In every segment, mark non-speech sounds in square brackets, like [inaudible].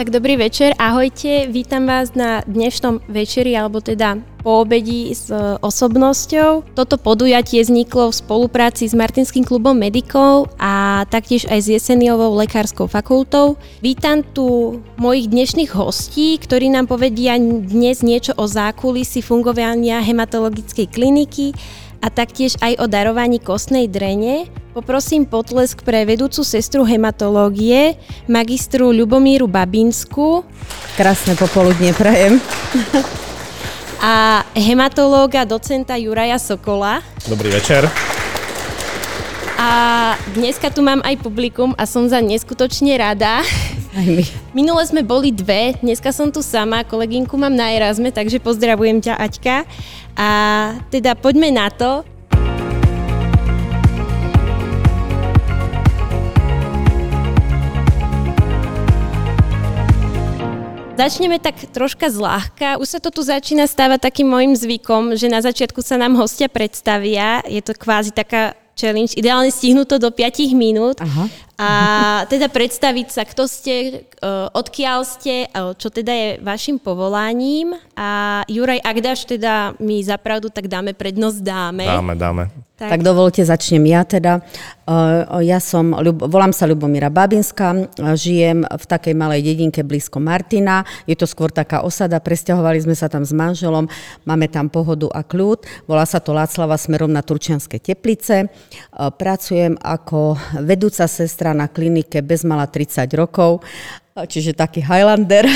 Tak dobrý večer, ahojte, vítam vás na dnešnom večeri, alebo teda po obedí s e, osobnosťou. Toto podujatie vzniklo v spolupráci s Martinským klubom medikov a taktiež aj s Jeseniovou lekárskou fakultou. Vítam tu mojich dnešných hostí, ktorí nám povedia dnes niečo o zákulisí fungovania hematologickej kliniky a taktiež aj o darovaní kostnej drene. Poprosím potlesk pre vedúcu sestru hematológie, magistru Ľubomíru Babinsku. Krásne popoludne prajem. [laughs] a hematológa docenta Juraja Sokola. Dobrý večer. A dneska tu mám aj publikum a som za neskutočne rada. Aj my. Minule sme boli dve, dneska som tu sama, kolegynku mám na Erasme, takže pozdravujem ťa Aťka. A teda poďme na to. Začneme tak troška zľahka. Už sa to tu začína stávať takým môjim zvykom, že na začiatku sa nám hostia predstavia. Je to kvázi taká challenge, ideálne stihnúť to do 5 minút. Aha. A teda predstaviť sa, kto ste, e, odkiaľ ste, e, čo teda je vašim povolaním. A Juraj, ak dáš teda mi zapravdu, tak dáme prednosť dáme. Dáme, dáme. Tak. tak dovolte, začnem ja teda. E, ja som, volám sa Ľubomíra Babinská, žijem v takej malej dedinke blízko Martina. Je to skôr taká osada, presťahovali sme sa tam s manželom, máme tam pohodu a kľud. Volá sa to Láclava smerom na Turčianske teplice. Pracujem ako vedúca sestra na klinike bezmala 30 rokov, čiže taký Highlander.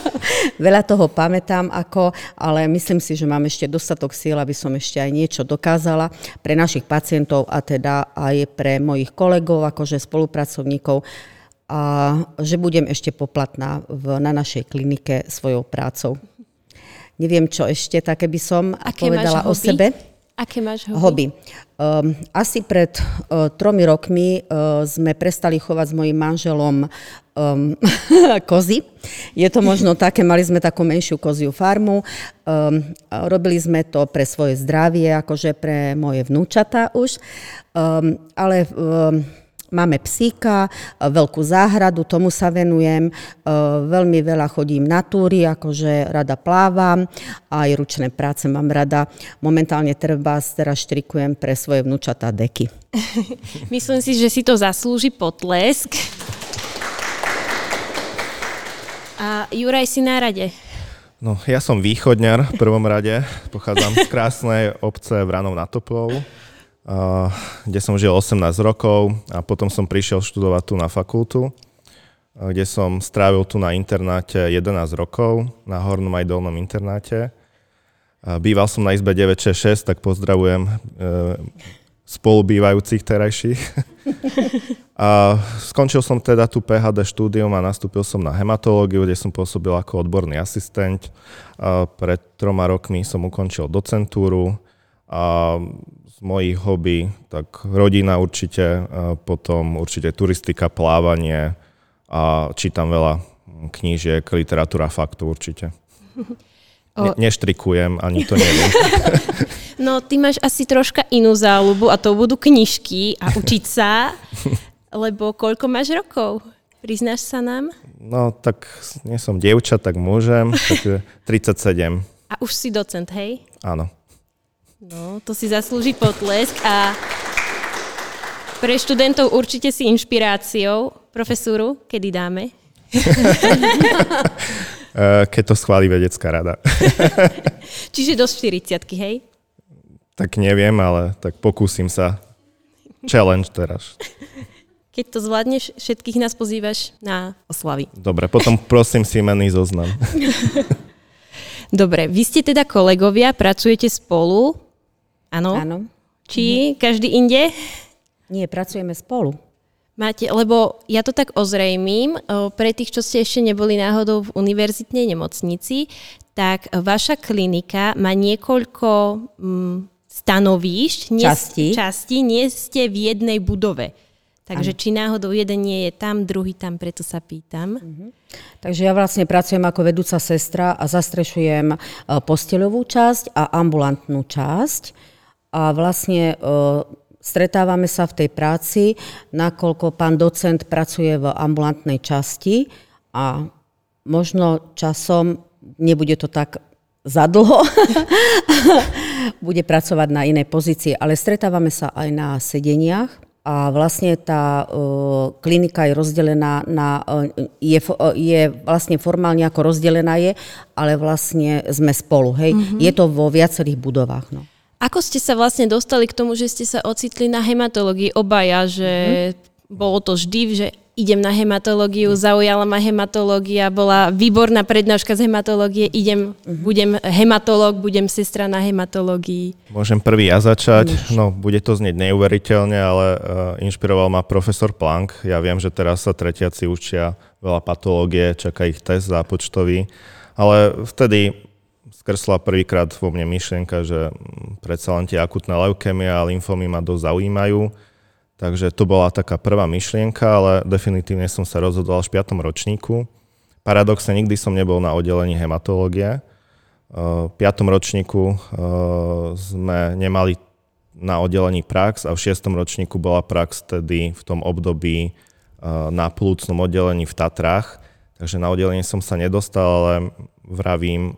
[laughs] Veľa toho pamätám, ako, ale myslím si, že mám ešte dostatok síl, aby som ešte aj niečo dokázala pre našich pacientov a teda aj pre mojich kolegov, akože spolupracovníkov a že budem ešte poplatná v, na našej klinike svojou prácou. Neviem, čo ešte také by som Aké povedala o sebe. Aké máš hobby? hobby. Um, asi pred uh, tromi rokmi uh, sme prestali chovať s mojim manželom um, [laughs] kozy. Je to možno [laughs] také, mali sme takú menšiu koziu farmu. Um, robili sme to pre svoje zdravie, akože pre moje vnúčata už. Um, ale um, Máme psíka, veľkú záhradu, tomu sa venujem. Veľmi veľa chodím na túry, akože rada plávam, aj ručné práce mám rada. Momentálne treba, teraz štrikujem pre svoje vnúčatá deky. [laughs] Myslím si, že si to zaslúži potlesk. A Juraj si na rade. No, ja som východňar v prvom rade. Pochádzam z krásnej obce Vranov nad Toplou kde som žil 18 rokov a potom som prišiel študovať tu na fakultu, kde som strávil tu na internáte 11 rokov, na hornom aj dolnom internáte. Býval som na izbe 966, tak pozdravujem e, spolubývajúcich terajších. [laughs] A skončil som teda tu PHD štúdium a nastúpil som na hematológiu, kde som pôsobil ako odborný asistent. A pred troma rokmi som ukončil docentúru a z mojich hobby, tak rodina určite, potom určite turistika, plávanie a čítam veľa knížiek, literatúra faktu určite. Ne, neštrikujem, ani to neviem. [laughs] No, ty máš asi troška inú záľubu a to budú knižky a učiť sa, [laughs] lebo koľko máš rokov? Priznáš sa nám? No, tak nie som dievča, tak môžem, takže [laughs] 37. A už si docent, hej? Áno. No, to si zaslúži potlesk a pre študentov určite si inšpiráciou. Profesúru, kedy dáme? [laughs] Eh, keď to schváli vedecká rada. [laughs] Čiže do 40 hej? Tak neviem, ale tak pokúsim sa. Challenge teraz. Keď to zvládneš, všetkých nás pozývaš na oslavy. Dobre, potom prosím si menný zoznam. [laughs] Dobre, vy ste teda kolegovia, pracujete spolu. Áno? Áno. Či mhm. každý inde? Nie, pracujeme spolu. Máte, lebo ja to tak ozrejmím, pre tých, čo ste ešte neboli náhodou v univerzitnej nemocnici, tak vaša klinika má niekoľko mm, stanovíšť, časti. časti, nie ste v jednej budove. Takže ano. či náhodou jeden nie je tam, druhý tam, preto sa pýtam. Uh-huh. Takže ja vlastne pracujem ako vedúca sestra a zastrešujem e, posteľovú časť a ambulantnú časť a vlastne e, stretávame sa v tej práci, nakoľko pán docent pracuje v ambulantnej časti a možno časom, nebude to tak zadlho, [laughs] bude pracovať na inej pozícii, ale stretávame sa aj na sedeniach a vlastne tá uh, klinika je rozdelená na, uh, je, uh, je vlastne formálne ako rozdelená je, ale vlastne sme spolu, hej. Mm-hmm. Je to vo viacerých budovách, no. Ako ste sa vlastne dostali k tomu, že ste sa ocitli na hematológii obaja, že mm-hmm. bolo to vždy, že idem na hematológiu, zaujala ma hematológia, bola výborná prednáška z hematológie, idem, uh-huh. budem hematológ, budem sestra na hematológii. Môžem prvý ja začať, no bude to znieť neuveriteľne, ale uh, inšpiroval ma profesor Planck. Ja viem, že teraz sa tretiaci učia veľa patológie, čaká ich test zápočtový, ale vtedy skrsla prvýkrát vo mne myšlienka, že predsa len tie akutné leukémie a lymfomy ma dosť zaujímajú Takže to bola taká prvá myšlienka, ale definitívne som sa rozhodoval v 5. ročníku. Paradoxne nikdy som nebol na oddelení hematológie. V 5. ročníku sme nemali na oddelení prax a v 6. ročníku bola prax tedy v tom období na plúcnom oddelení v Tatrách. Takže na oddelenie som sa nedostal, ale vravím,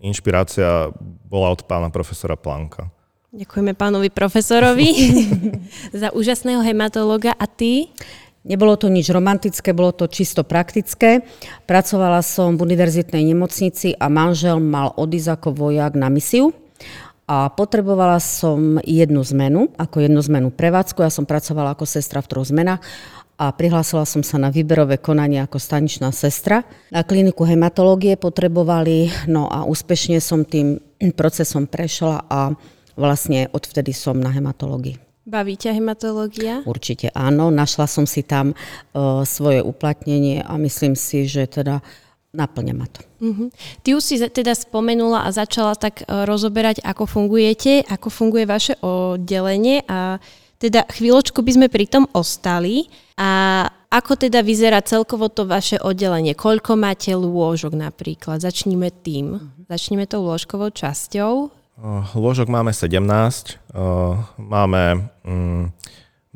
inšpirácia bola od pána profesora Planka. Ďakujeme pánovi profesorovi [laughs] za úžasného hematológa. A ty? Nebolo to nič romantické, bolo to čisto praktické. Pracovala som v univerzitnej nemocnici a manžel mal odísť ako vojak na misiu a potrebovala som jednu zmenu, ako jednu zmenu prevádzku. Ja som pracovala ako sestra v troch zmenách a prihlásila som sa na výberové konanie ako staničná sestra. Na kliniku hematológie potrebovali, no a úspešne som tým procesom prešla a vlastne odvtedy som na hematológii. Baví ťa hematológia? Určite áno, našla som si tam uh, svoje uplatnenie a myslím si, že teda naplňa ma to. Uh-huh. Ty už si teda spomenula a začala tak uh, rozoberať, ako fungujete, ako funguje vaše oddelenie a teda chvíľočku by sme pri tom ostali a ako teda vyzerá celkovo to vaše oddelenie? Koľko máte lôžok napríklad? Začníme tým. Uh-huh. Začneme tou lôžkovou časťou. Lôžok máme 17, máme, mm,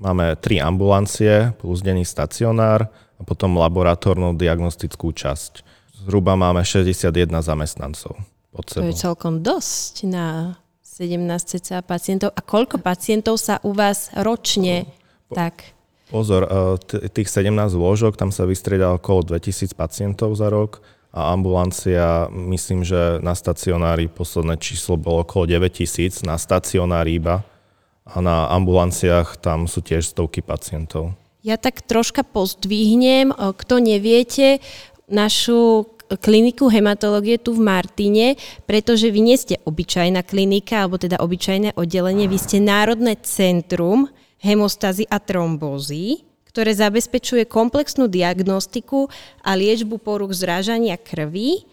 máme 3 ambulancie plus denný stacionár a potom laboratórnu diagnostickú časť. Zhruba máme 61 zamestnancov pod sebou. To je celkom dosť na 17 cca pacientov. A koľko pacientov sa u vás ročne po, tak... Pozor, tých 17 lôžok, tam sa vystrieda okolo 2000 pacientov za rok a ambulancia, myslím, že na stacionári posledné číslo bolo okolo 9000 na stacionári iba a na ambulanciách tam sú tiež stovky pacientov. Ja tak troška pozdvihnem, kto neviete, našu kliniku hematológie tu v Martine, pretože vy nie ste obyčajná klinika, alebo teda obyčajné oddelenie, vy ste Národné centrum hemostazy a trombózy ktoré zabezpečuje komplexnú diagnostiku a liečbu poruch zrážania krvi.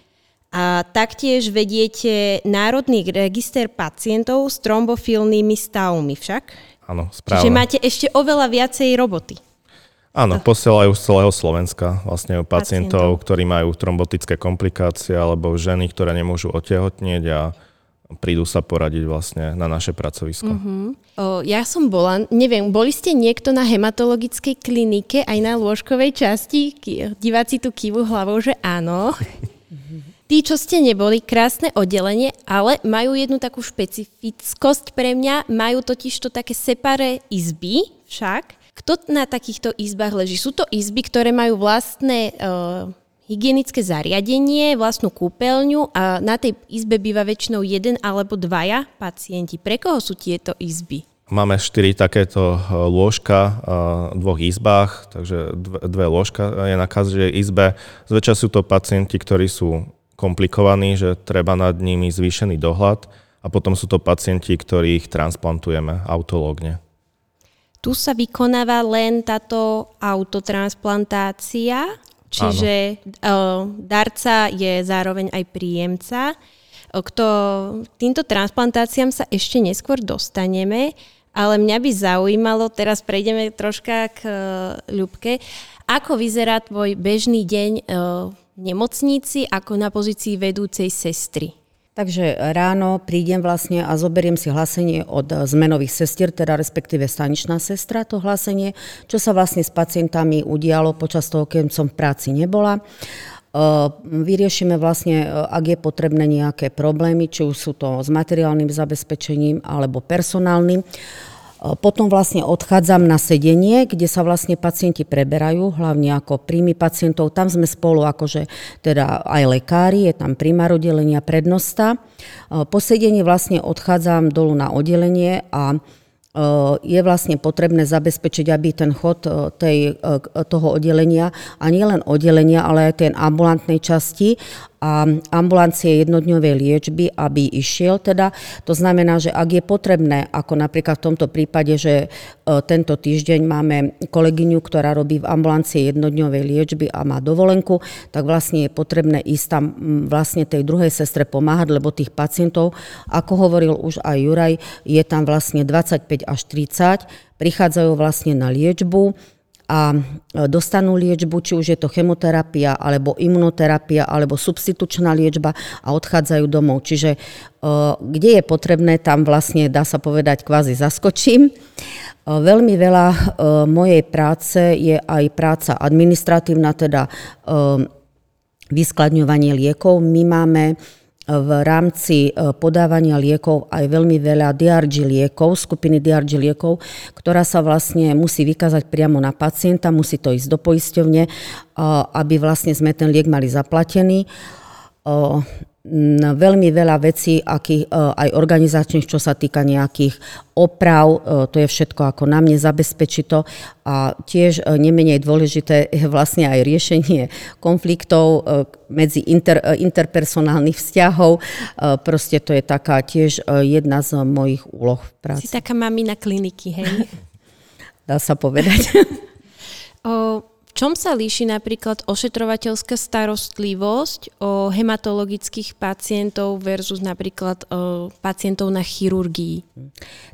A taktiež vediete Národný register pacientov s trombofilnými stavmi však. Áno, správne. Čiže máte ešte oveľa viacej roboty. Áno, posielajú z celého Slovenska vlastne pacientov, pacientov, ktorí majú trombotické komplikácie alebo ženy, ktoré nemôžu otehotnieť a prídu sa poradiť vlastne na naše pracovisko. Uh-huh. O, ja som bola, neviem, boli ste niekto na hematologickej klinike aj na lôžkovej časti? Diváci tu kývu hlavou, že áno. [laughs] Tí, čo ste neboli, krásne oddelenie, ale majú jednu takú špecifickosť pre mňa, majú totiž to také separé izby však. Kto na takýchto izbách leží? Sú to izby, ktoré majú vlastné uh, hygienické zariadenie, vlastnú kúpeľňu a na tej izbe býva väčšinou jeden alebo dvaja pacienti. Pre koho sú tieto izby? Máme štyri takéto e, lôžka v dvoch izbách, takže dve lôžka je na každej izbe. Zväčša sú to pacienti, ktorí sú komplikovaní, že treba nad nimi zvýšený dohľad a potom sú to pacienti, ktorých transplantujeme autológne. Tu sa vykonáva len táto autotransplantácia Čiže uh, darca je zároveň aj príjemca. Kto, týmto transplantáciám sa ešte neskôr dostaneme, ale mňa by zaujímalo, teraz prejdeme troška k uh, Ľubke, ako vyzerá tvoj bežný deň uh, v nemocnici ako na pozícii vedúcej sestry? Takže ráno prídem vlastne a zoberiem si hlásenie od zmenových sestier, teda respektíve staničná sestra, to hlásenie, čo sa vlastne s pacientami udialo počas toho, keď som v práci nebola. Vyriešime vlastne, ak je potrebné nejaké problémy, či už sú to s materiálnym zabezpečením alebo personálnym. Potom vlastne odchádzam na sedenie, kde sa vlastne pacienti preberajú, hlavne ako príjmy pacientov. Tam sme spolu akože teda aj lekári, je tam primár oddelenia, prednosta. Po sedení vlastne odchádzam dolu na oddelenie a je vlastne potrebné zabezpečiť, aby ten chod tej, toho oddelenia, a nielen oddelenia, ale aj tej ambulantnej časti, a ambulancie jednodňovej liečby, aby išiel teda. To znamená, že ak je potrebné, ako napríklad v tomto prípade, že e, tento týždeň máme kolegyňu, ktorá robí v ambulancii jednodňovej liečby a má dovolenku, tak vlastne je potrebné ísť tam vlastne tej druhej sestre pomáhať, lebo tých pacientov, ako hovoril už aj Juraj, je tam vlastne 25 až 30, prichádzajú vlastne na liečbu, a e, dostanú liečbu, či už je to chemoterapia, alebo imunoterapia, alebo substitučná liečba a odchádzajú domov. Čiže e, kde je potrebné, tam vlastne dá sa povedať kvázi zaskočím. E, veľmi veľa mojej práce je aj práca administratívna, teda vyskladňovanie liekov. My máme v rámci e, podávania liekov aj veľmi veľa DRG liekov, skupiny DRG liekov, ktorá sa vlastne musí vykázať priamo na pacienta, musí to ísť do poisťovne, aby vlastne sme ten liek mali zaplatený veľmi veľa vecí, aký, e, aj organizačných, čo sa týka nejakých oprav, e, to je všetko ako na mne zabezpečí to. A tiež e, nemenej dôležité je vlastne aj riešenie konfliktov medzi inter, interpersonálnych vzťahov. Proste to je taká tiež jedna z mojich úloh v práci. Si taká mamina kliniky, hej? [laughs] Dá sa povedať. [laughs] o, čom sa líši napríklad ošetrovateľská starostlivosť o hematologických pacientov versus napríklad o pacientov na chirurgii?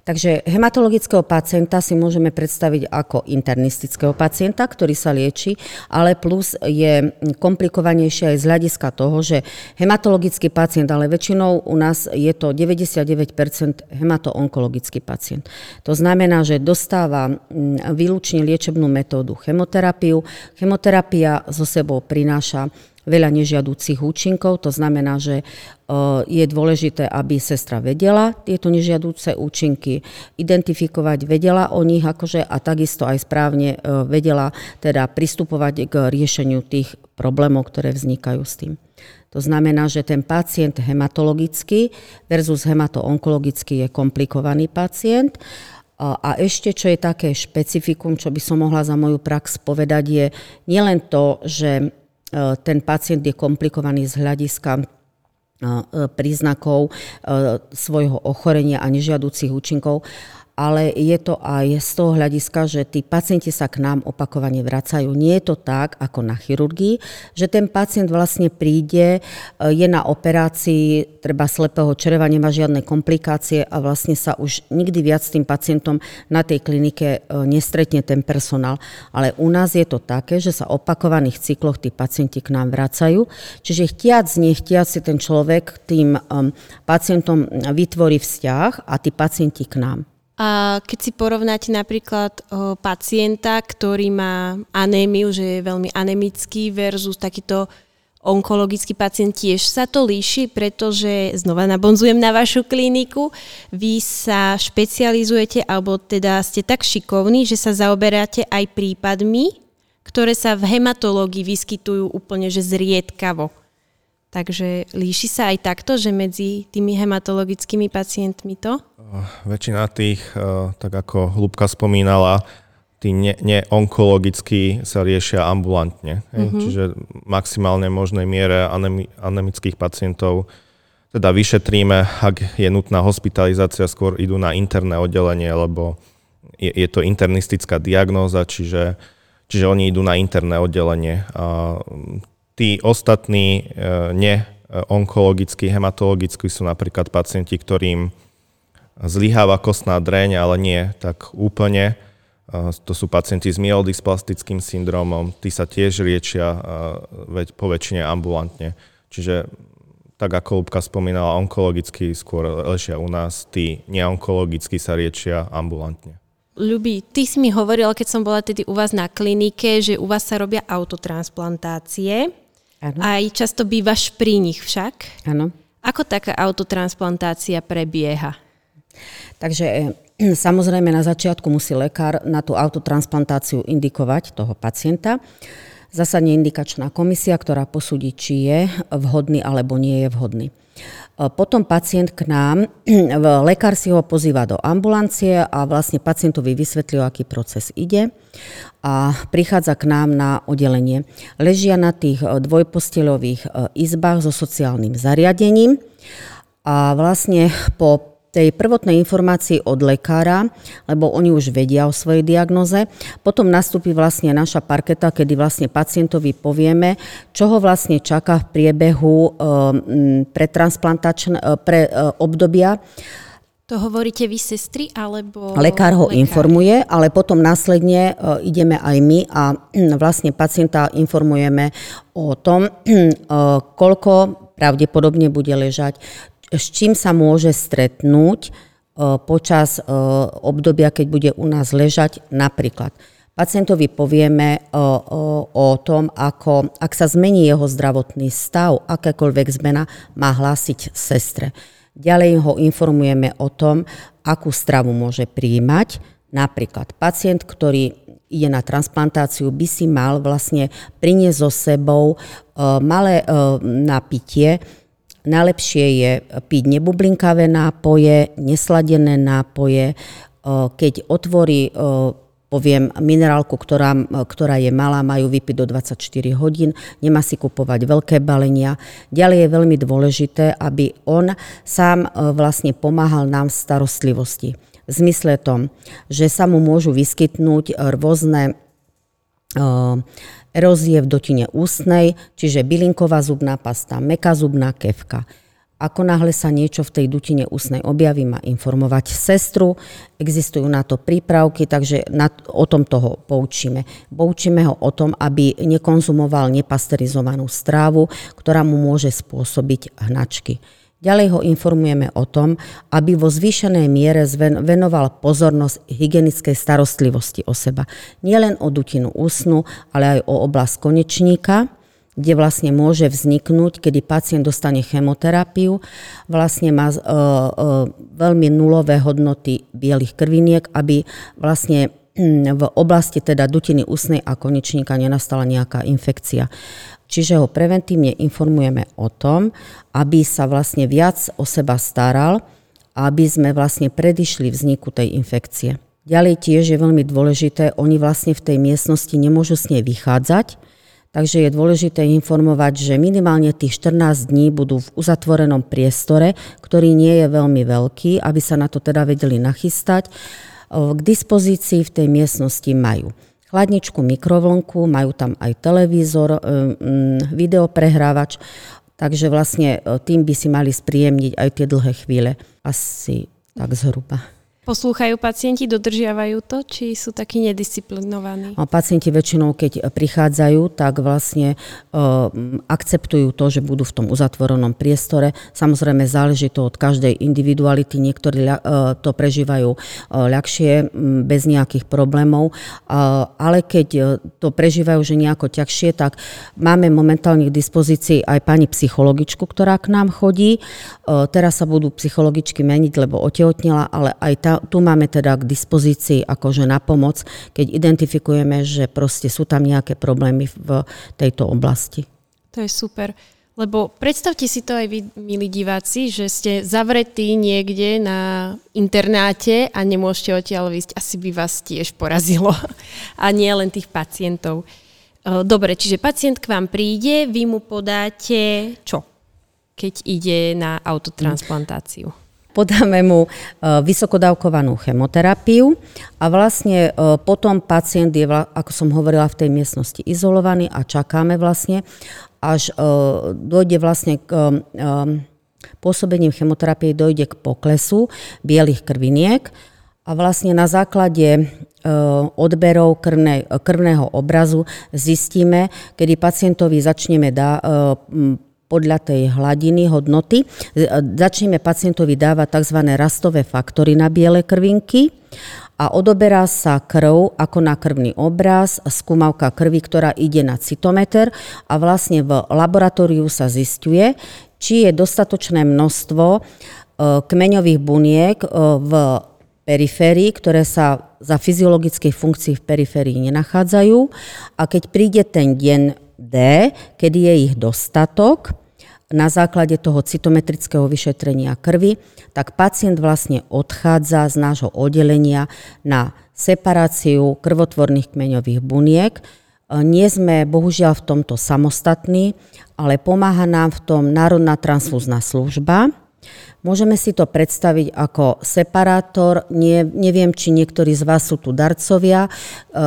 Takže hematologického pacienta si môžeme predstaviť ako internistického pacienta, ktorý sa lieči, ale plus je komplikovanejšie aj z hľadiska toho, že hematologický pacient, ale väčšinou u nás je to 99% hematoonkologický pacient. To znamená, že dostáva výlučne liečebnú metódu chemoterapiu, Chemoterapia zo sebou prináša veľa nežiadúcich účinkov, to znamená, že e, je dôležité, aby sestra vedela tieto nežiadúce účinky, identifikovať, vedela o nich akože a takisto aj správne e, vedela teda pristupovať k riešeniu tých problémov, ktoré vznikajú s tým. To znamená, že ten pacient hematologický versus hematoonkologický je komplikovaný pacient a ešte, čo je také špecifikum, čo by som mohla za moju prax povedať, je nielen to, že e, ten pacient je komplikovaný z hľadiska e, príznakov e, svojho ochorenia a nežiaducich účinkov, ale je to aj z toho hľadiska, že tí pacienti sa k nám opakovane vracajú. Nie je to tak, ako na chirurgii, že ten pacient vlastne príde, e, je na operácii, treba slepého čreva, nemá žiadne komplikácie a vlastne sa už nikdy viac s tým pacientom na tej klinike e, nestretne ten personál. Ale u nás je to také, že sa opakovaných cykloch tí pacienti k nám vracajú. Čiže chtiac, nechtiac si ten človek tým um, pacientom vytvorí vzťah a tí pacienti k nám. A keď si porovnáte napríklad o, pacienta, ktorý má anémiu, že je veľmi anemický versus takýto onkologický pacient, tiež sa to líši, pretože znova nabonzujem na vašu kliniku, vy sa špecializujete alebo teda ste tak šikovní, že sa zaoberáte aj prípadmi, ktoré sa v hematológii vyskytujú úplne že zriedkavo. Takže líši sa aj takto, že medzi tými hematologickými pacientmi to? Väčšina tých, eh, tak ako Hlubka spomínala, tí ne- neonkologicky sa riešia ambulantne. Mm-hmm. Čiže maximálne možnej miere anemi- anemických pacientov teda vyšetríme, ak je nutná hospitalizácia, skôr idú na interné oddelenie, lebo je, je to internistická diagnóza, čiže, čiže oni idú na interné oddelenie. A tí ostatní e, neonkologickí, hematologickí sú napríklad pacienti, ktorým zlyháva kostná dreň, ale nie tak úplne. E, to sú pacienti s myelodysplastickým syndromom, tí sa tiež liečia e, po väčšine ambulantne. Čiže tak ako Lubka spomínala, onkologicky skôr ležia u nás, tí neonkologicky sa liečia ambulantne. Ľubí, ty si mi hovoril, keď som bola tedy u vás na klinike, že u vás sa robia autotransplantácie. Ano. Aj často bývaš pri nich však. Áno. Ako taká autotransplantácia prebieha? Takže e, [clears throat] samozrejme na začiatku musí lekár na tú autotransplantáciu indikovať toho pacienta. Zasadne indikačná komisia, ktorá posúdi, či je vhodný alebo nie je vhodný. Potom pacient k nám, [clears throat] lekár si ho pozýva do ambulancie a vlastne pacientovi vysvetlí, aký proces ide a prichádza k nám na oddelenie. Ležia na tých e, dvojpostelových e, izbách so sociálnym zariadením a vlastne po tej prvotnej informácii od lekára, lebo oni už vedia o svojej diagnoze. Potom nastúpi vlastne naša parketa, kedy vlastne pacientovi povieme, čo ho vlastne čaká v priebehu eh, pre, eh, pre eh, obdobia, to hovoríte vy, sestry, alebo... Lekár ho lekár. informuje, ale potom následne uh, ideme aj my a uh, vlastne pacienta informujeme o tom, uh, koľko pravdepodobne bude ležať, s čím sa môže stretnúť e, počas e, obdobia, keď bude u nás ležať napríklad. Pacientovi povieme o, e, o, o tom, ako, ak sa zmení jeho zdravotný stav, akákoľvek zmena, má hlásiť sestre. Ďalej ho informujeme o tom, akú stravu môže príjmať. Napríklad pacient, ktorý ide na transplantáciu, by si mal vlastne priniesť so sebou malé napitie, Najlepšie je piť nebublinkavé nápoje, nesladené nápoje. Keď otvorí poviem, minerálku, ktorá, ktorá je malá, majú vypiť do 24 hodín, nemá si kupovať veľké balenia. Ďalej je veľmi dôležité, aby on sám vlastne pomáhal nám v starostlivosti. V zmysle tom, že sa mu môžu vyskytnúť rôzne erózie v dotine ústnej, čiže bylinková zubná pasta, meká zubná kevka. Ako náhle sa niečo v tej dutine ústnej objaví, má informovať sestru. Existujú na to prípravky, takže na, o tom toho poučíme. Poučíme ho o tom, aby nekonzumoval nepasterizovanú strávu, ktorá mu môže spôsobiť hnačky. Ďalej ho informujeme o tom, aby vo zvýšenej miere venoval pozornosť hygienickej starostlivosti o seba. Nielen o dutinu úsnu, ale aj o oblasť konečníka, kde vlastne môže vzniknúť, kedy pacient dostane chemoterapiu, vlastne má uh, uh, veľmi nulové hodnoty bielých krviniek, aby vlastne v oblasti teda dutiny ústnej a konečníka nenastala nejaká infekcia. Čiže ho preventívne informujeme o tom, aby sa vlastne viac o seba staral, aby sme vlastne predišli vzniku tej infekcie. Ďalej tiež je veľmi dôležité, oni vlastne v tej miestnosti nemôžu s nej vychádzať, takže je dôležité informovať, že minimálne tých 14 dní budú v uzatvorenom priestore, ktorý nie je veľmi veľký, aby sa na to teda vedeli nachystať. K dispozícii v tej miestnosti majú chladničku, mikrovlnku, majú tam aj televízor, e, videoprehrávač, takže vlastne e, tým by si mali spríjemniť aj tie dlhé chvíle. Asi tak zhruba. Poslúchajú pacienti, dodržiavajú to, či sú takí nedisciplinovaní? A pacienti väčšinou, keď prichádzajú, tak vlastne uh, akceptujú to, že budú v tom uzatvorenom priestore. Samozrejme záleží to od každej individuality. Niektorí uh, to prežívajú uh, ľahšie, bez nejakých problémov, uh, ale keď uh, to prežívajú, že nejako ťažšie, tak máme momentálne k dispozícii aj pani psychologičku, ktorá k nám chodí. Uh, teraz sa budú psychologičky meniť, lebo otehotnila, ale aj tá tu máme teda k dispozícii akože na pomoc, keď identifikujeme, že proste sú tam nejaké problémy v tejto oblasti. To je super. Lebo predstavte si to aj vy, milí diváci, že ste zavretí niekde na internáte a nemôžete odtiaľ výsť. Asi by vás tiež porazilo. [laughs] A nie len tých pacientov. Dobre, čiže pacient k vám príde, vy mu podáte čo? Keď ide na autotransplantáciu podáme mu e, vysokodávkovanú chemoterapiu a vlastne e, potom pacient je, ako som hovorila, v tej miestnosti izolovaný a čakáme vlastne, až e, dojde vlastne k pôsobením chemoterapie dojde k poklesu bielých krviniek a vlastne na základe odberov krvnej, krvného obrazu zistíme, kedy pacientovi začneme dá, podľa tej hladiny, hodnoty. Začneme pacientovi dávať tzv. rastové faktory na biele krvinky a odoberá sa krv ako na krvný obraz, skúmavka krvi, ktorá ide na citometer a vlastne v laboratóriu sa zistuje, či je dostatočné množstvo e, kmeňových buniek e, v periférii, ktoré sa za fyziologickej funkcii v periférii nenachádzajú. A keď príde ten deň D, kedy je ich dostatok, na základe toho cytometrického vyšetrenia krvi, tak pacient vlastne odchádza z nášho oddelenia na separáciu krvotvorných kmeňových buniek. Nie sme bohužiaľ v tomto samostatní, ale pomáha nám v tom Národná transfúzna služba. Môžeme si to predstaviť ako separátor. Nie, neviem, či niektorí z vás sú tu darcovia e, e,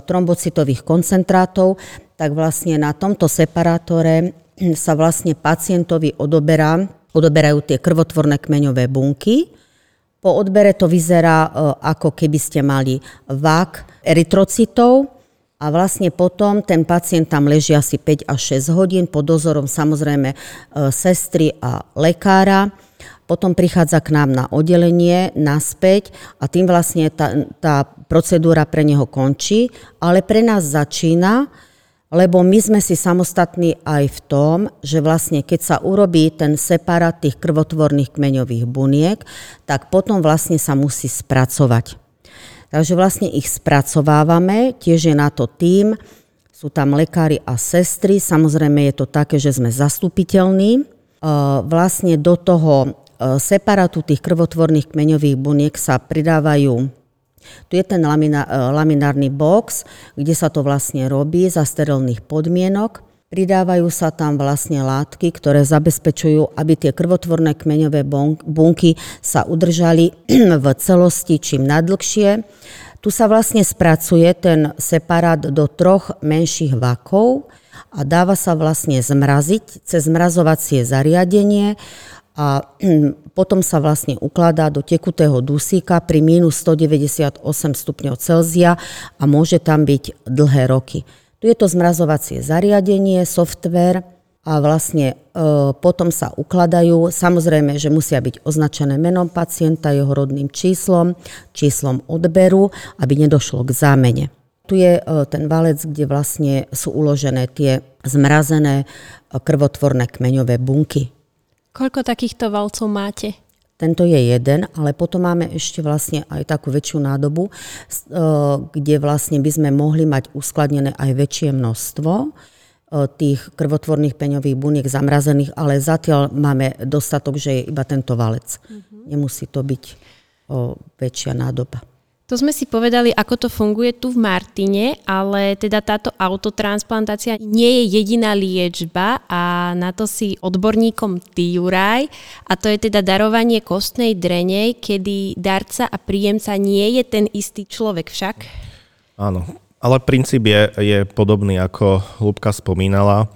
trombocytových koncentrátov, tak vlastne na tomto separátore sa vlastne pacientovi odoberá, odoberajú tie krvotvorné kmeňové bunky. Po odbere to vyzerá, e, ako keby ste mali vák eritrocitov a vlastne potom ten pacient tam leží asi 5 až 6 hodín pod dozorom samozrejme e, sestry a lekára. Potom prichádza k nám na oddelenie, naspäť a tým vlastne tá, tá procedúra pre neho končí, ale pre nás začína, lebo my sme si samostatní aj v tom, že vlastne keď sa urobí ten separát tých krvotvorných kmeňových buniek, tak potom vlastne sa musí spracovať. Takže vlastne ich spracovávame, tiež je na to tým, sú tam lekári a sestry, samozrejme je to také, že sme zastupiteľní. E, vlastne do toho e, separátu tých krvotvorných kmeňových buniek sa pridávajú tu je ten lamina, e, laminárny box, kde sa to vlastne robí za sterilných podmienok. Pridávajú sa tam vlastne látky, ktoré zabezpečujú, aby tie krvotvorné kmeňové bunky sa udržali [clears throat] v celosti čím nadlhšie. Tu sa vlastne spracuje ten separát do troch menších vakov a dáva sa vlastne zmraziť cez zmrazovacie zariadenie a [clears throat] potom sa vlastne ukladá do tekutého dusíka pri minus 198 stupňov Celzia a môže tam byť dlhé roky. Tu je to zmrazovacie zariadenie, software a vlastne e, potom sa ukladajú. Samozrejme, že musia byť označené menom pacienta, jeho rodným číslom, číslom odberu, aby nedošlo k zámene. Tu je e, ten valec, kde vlastne sú uložené tie zmrazené e, krvotvorné kmeňové bunky. Koľko takýchto valcov máte? Tento je jeden, ale potom máme ešte vlastne aj takú väčšiu nádobu, e, kde vlastne by sme mohli mať uskladnené aj väčšie množstvo e, tých krvotvorných peňových buniek zamrazených, ale zatiaľ máme dostatok, že je iba tento valec. Mm-hmm. Nemusí to byť väčšia nádoba. To sme si povedali, ako to funguje tu v Martine, ale teda táto autotransplantácia nie je jediná liečba a na to si odborníkom ty, Juraj, a to je teda darovanie kostnej drenej, kedy darca a príjemca nie je ten istý človek však? Áno, ale princíp je, je podobný, ako Lubka spomínala.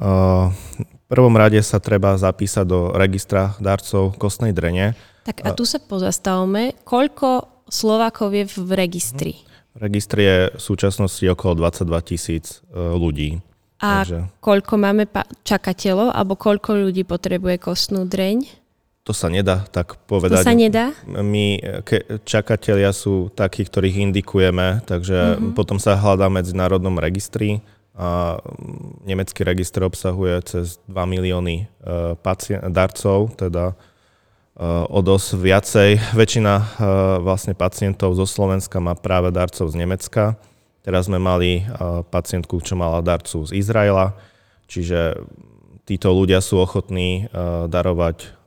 V prvom rade sa treba zapísať do registra darcov kostnej drene. Tak a tu sa pozastavme. Koľko Slovákov je v registri? V registri je v súčasnosti okolo 22 tisíc e, ľudí. A takže... koľko máme čakateľov, alebo koľko ľudí potrebuje kostnú dreň? To sa nedá tak povedať. To sa nedá? My, ke, čakatelia sú takí, ktorých indikujeme, takže uh-huh. potom sa hľadá v medzinárodnom registri a nemecký register obsahuje cez 2 milióny uh, pacient, darcov, teda o dosť viacej. Väčšina e, vlastne pacientov zo Slovenska má práve darcov z Nemecka. Teraz sme mali e, pacientku, čo mala darcu z Izraela, čiže títo ľudia sú ochotní e, darovať,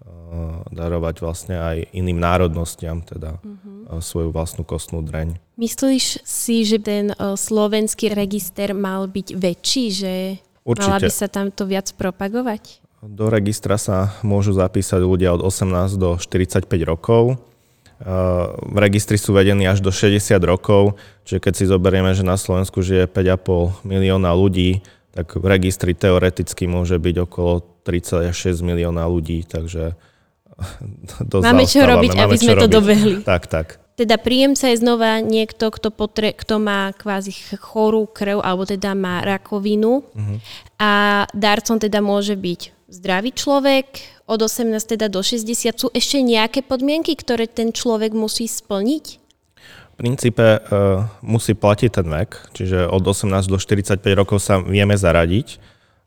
darovať vlastne aj iným národnostiam, teda uh-huh. svoju vlastnú kostnú dreň. Myslíš si, že ten slovenský register mal byť väčší, že Určite. mala by sa tamto viac propagovať? Do registra sa môžu zapísať ľudia od 18 do 45 rokov. V registri sú vedení až do 60 rokov, čiže keď si zoberieme, že na Slovensku žije 5,5 milióna ľudí, tak v registri teoreticky môže byť okolo 36 milióna ľudí, takže [laughs] Máme čo robiť, Máme aby sme robiť. to dobehli. Tak, tak. Teda príjemca je znova niekto, kto, potre, kto má kvázi chorú krv, alebo teda má rakovinu. Uh-huh. A darcom teda môže byť zdravý človek, od 18 teda do 60, sú ešte nejaké podmienky, ktoré ten človek musí splniť? princípe uh, musí platiť ten vek, čiže od 18 do 45 rokov sa vieme zaradiť.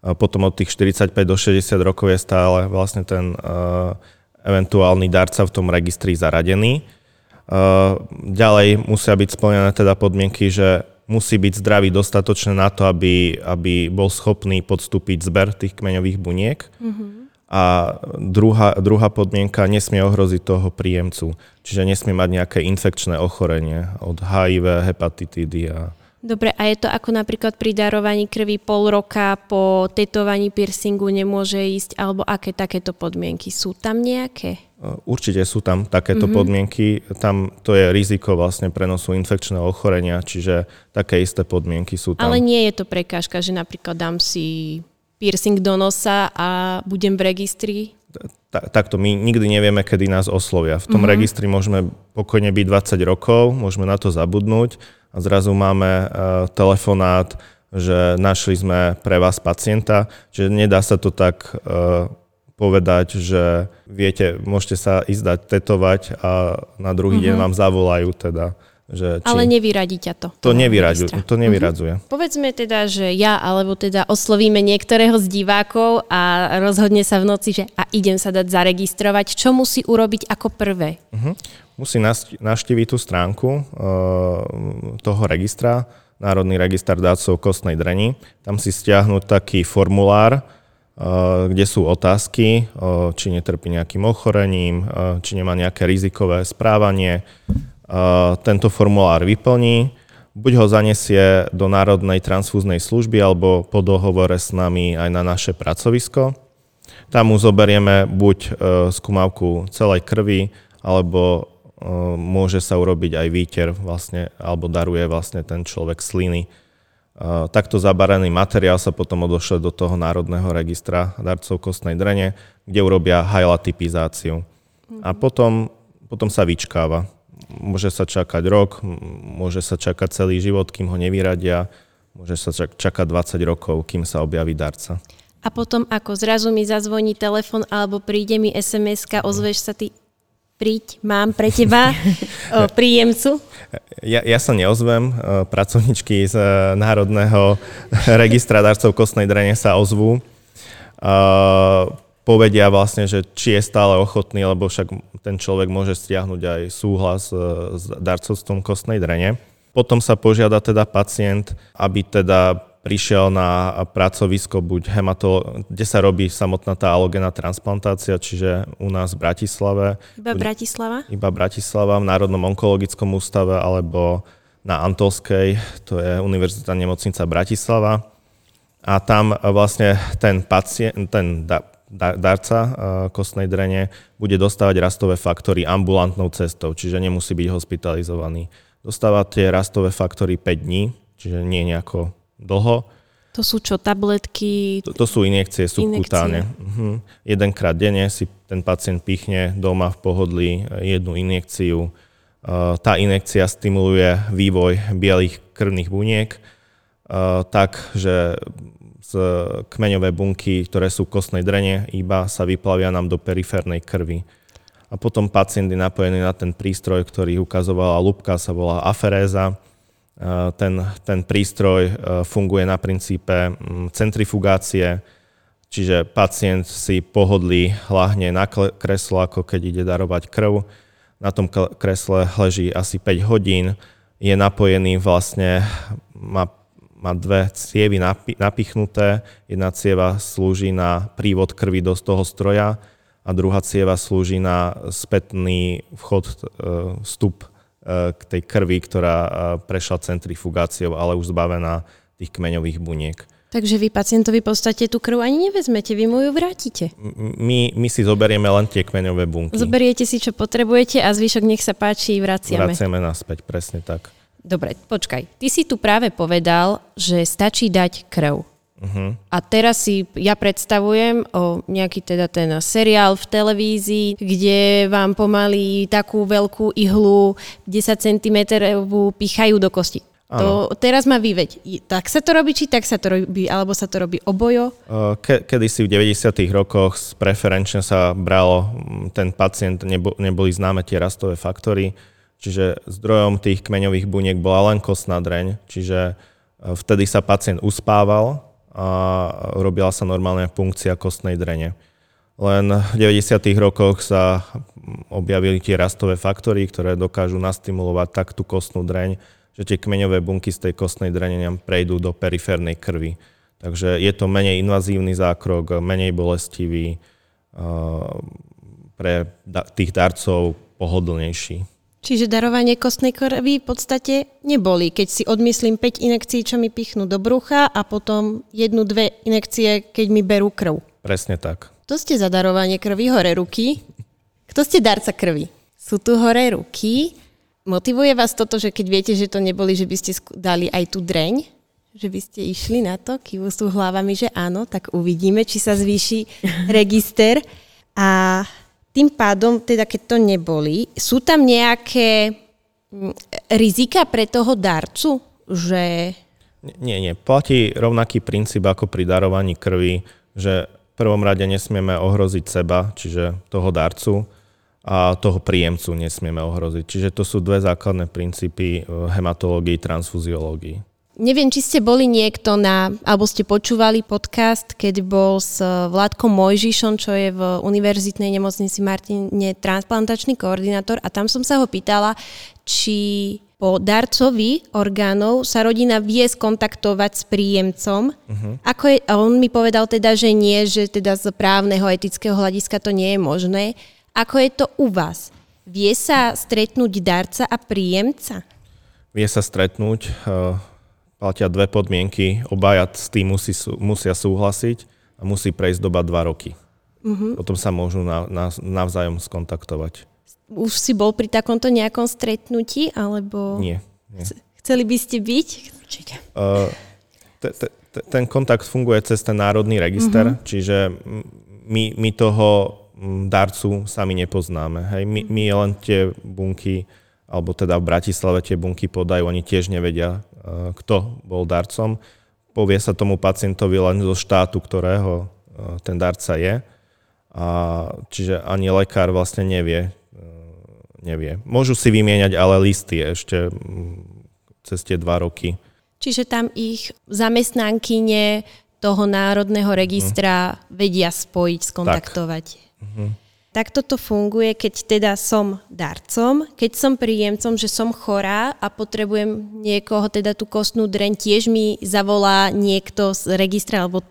Uh, potom od tých 45 do 60 rokov je stále vlastne ten uh, eventuálny darca v tom registri zaradený. Ďalej musia byť splnené teda podmienky, že musí byť zdravý dostatočne na to, aby, aby bol schopný podstúpiť zber tých kmeňových buniek. Mm-hmm. A druhá, druhá podmienka, nesmie ohroziť toho príjemcu. Čiže nesmie mať nejaké infekčné ochorenie od HIV, hepatitidy a Dobre, a je to ako napríklad pri darovaní krvi pol roka po tetovaní piercingu nemôže ísť, alebo aké takéto podmienky? Sú tam nejaké? Určite sú tam takéto mm-hmm. podmienky. Tam to je riziko vlastne prenosu infekčného ochorenia, čiže také isté podmienky sú tam. Ale nie je to prekážka, že napríklad dám si piercing do nosa a budem v registri? takto my nikdy nevieme, kedy nás oslovia. V tom mm-hmm. registri môžeme pokojne byť 20 rokov, môžeme na to zabudnúť a zrazu máme uh, telefonát, že našli sme pre vás pacienta, čiže nedá sa to tak uh, povedať, že viete, môžete sa ísť dať tetovať a na druhý mm-hmm. deň vám zavolajú teda že či... Ale nevyradí ťa to. To, nevyradzu, to nevyradzuje. Uh-huh. Povedzme teda, že ja alebo teda oslovíme niektorého z divákov a rozhodne sa v noci, že a idem sa dať zaregistrovať. Čo musí urobiť ako prvé? Uh-huh. Musí naštíviť tú stránku uh, toho registra, Národný register dávcov kostnej dreni. Tam si stiahnuť taký formulár, uh, kde sú otázky, uh, či netrpí nejakým ochorením, či nemá nejaké rizikové správanie, tento formulár vyplní, buď ho zanesie do Národnej transfúznej služby alebo po dohovore s nami aj na naše pracovisko. Tam mu zoberieme buď skúmavku celej krvi, alebo môže sa urobiť aj výter vlastne, alebo daruje vlastne ten človek sliny. E, takto zabarený materiál sa potom odošle do toho Národného registra darcov kostnej drene, kde urobia hajlatypizáciu. A potom, potom sa vyčkáva môže sa čakať rok, môže sa čakať celý život, kým ho nevyradia, môže sa čakať 20 rokov, kým sa objaví darca. A potom ako zrazu mi zazvoní telefon alebo príde mi SMS-ka, ozveš sa ty, príď, mám pre teba [laughs] o, príjemcu? Ja, ja sa neozvem, pracovničky z e, Národného [laughs] registra darcov kostnej drene sa ozvú povedia vlastne, že či je stále ochotný, lebo však ten človek môže stiahnuť aj súhlas e, s darcovstvom kostnej drene. Potom sa požiada teda pacient, aby teda prišiel na pracovisko buď hematolo, kde sa robí samotná tá alogená transplantácia, čiže u nás v Bratislave. Iba Bratislava? Iba Bratislava v Národnom onkologickom ústave alebo na Antolskej, to je Univerzita nemocnica Bratislava. A tam vlastne ten pacient, ten darca eh, kostnej drene bude dostávať rastové faktory ambulantnou cestou, čiže nemusí byť hospitalizovaný. Dostáva tie rastové faktory 5 dní, čiže nie nejako dlho. To sú čo, tabletky? To, to sú injekcie subkutáne. Uh-huh. Jedenkrát denne si ten pacient pichne doma v pohodlí eh, jednu injekciu. Eh, tá injekcia stimuluje vývoj bielých krvných buniek, tak, že z kmeňové bunky, ktoré sú v kostnej drene, iba sa vyplavia nám do periférnej krvi. A potom pacient je napojený na ten prístroj, ktorý ukazovala Lubka, sa volá aferéza. Ten, ten prístroj e, funguje na princípe centrifugácie, čiže pacient si pohodlí hľahne na kreslo, ako keď ide darovať krv. Na tom kresle leží asi 5 hodín, je napojený vlastne, má má dve cievy napichnuté. Jedna cieva slúži na prívod krvi do toho stroja a druhá cieva slúži na spätný vchod, e, vstup k tej krvi, ktorá e, prešla centrifugáciou, ale už zbavená tých kmeňových buniek. Takže vy pacientovi v podstate tú krv ani nevezmete, vy mu ju vrátite. My, my si zoberieme len tie kmeňové bunky. Zoberiete si, čo potrebujete a zvyšok nech sa páči, vraciame. Vraciame naspäť, presne tak. Dobre, počkaj. Ty si tu práve povedal, že stačí dať krv. Uh-huh. A teraz si ja predstavujem o nejaký teda ten seriál v televízii, kde vám pomaly takú veľkú ihlu 10 cm pichajú do kosti. To teraz ma vyveď. Tak sa to robí, či tak sa to robí, alebo sa to robí obojo? Ke, kedy si v 90. rokoch preferenčne sa bralo, ten pacient, nebo, neboli známe tie rastové faktory, čiže zdrojom tých kmeňových buniek bola len kostná dreň, čiže vtedy sa pacient uspával a robila sa normálne funkcia kostnej drene. Len v 90. rokoch sa objavili tie rastové faktory, ktoré dokážu nastimulovať tak tú kostnú dreň, že tie kmeňové bunky z tej kostnej drene nám prejdú do periférnej krvi. Takže je to menej invazívny zákrok, menej bolestivý, pre tých darcov pohodlnejší. Čiže darovanie kostnej krvi v podstate neboli, keď si odmyslím 5 inekcií, čo mi pichnú do brucha a potom jednu, dve inekcie, keď mi berú krv. Presne tak. To ste za darovanie krvi, hore ruky. Kto ste darca krvi? Sú tu hore ruky. Motivuje vás toto, že keď viete, že to neboli, že by ste dali aj tú dreň? Že by ste išli na to? Kývu sú hlavami, že áno, tak uvidíme, či sa zvýši register. A tým pádom, teda keď to neboli, sú tam nejaké mm, rizika pre toho darcu, že... Nie, nie. Platí rovnaký princíp ako pri darovaní krvi, že v prvom rade nesmieme ohroziť seba, čiže toho darcu, a toho príjemcu nesmieme ohroziť. Čiže to sú dve základné princípy v hematológii, transfuziológii. Neviem, či ste boli niekto na, alebo ste počúvali podcast, keď bol s Vládkom Mojžišom, čo je v Univerzitnej nemocnici Martine transplantačný koordinátor a tam som sa ho pýtala, či po darcovi orgánov sa rodina vie skontaktovať s príjemcom. Uh-huh. Ako je, a on mi povedal teda, že nie, že teda z právneho, etického hľadiska to nie je možné. Ako je to u vás? Vie sa stretnúť darca a príjemca? Vie sa stretnúť. Uh platia dve podmienky. Obaja s tým musí, musia súhlasiť a musí prejsť doba dva roky. Uh-huh. Potom sa môžu na, na, navzájom skontaktovať. Už si bol pri takomto nejakom stretnutí, alebo... Nie. nie. Chceli by ste byť? Určite. Uh, te, te, te, ten kontakt funguje cez ten národný register, uh-huh. čiže my, my toho darcu sami nepoznáme. Hej? My, my len tie bunky, alebo teda v Bratislave tie bunky podajú, oni tiež nevedia, kto bol darcom. Povie sa tomu pacientovi len zo štátu, ktorého eh, ten darca je. A, čiže ani lekár vlastne nevie, eh, nevie. Môžu si vymieňať ale listy ešte mm, cez tie dva roky. Čiže tam ich zamestnankyne toho národného registra mm. vedia spojiť, skontaktovať. Tak. Mm-hmm. Takto to funguje, keď teda som darcom, keď som príjemcom, že som chorá a potrebujem niekoho, teda tú kostnú dreň, tiež mi zavolá niekto z registra, alebo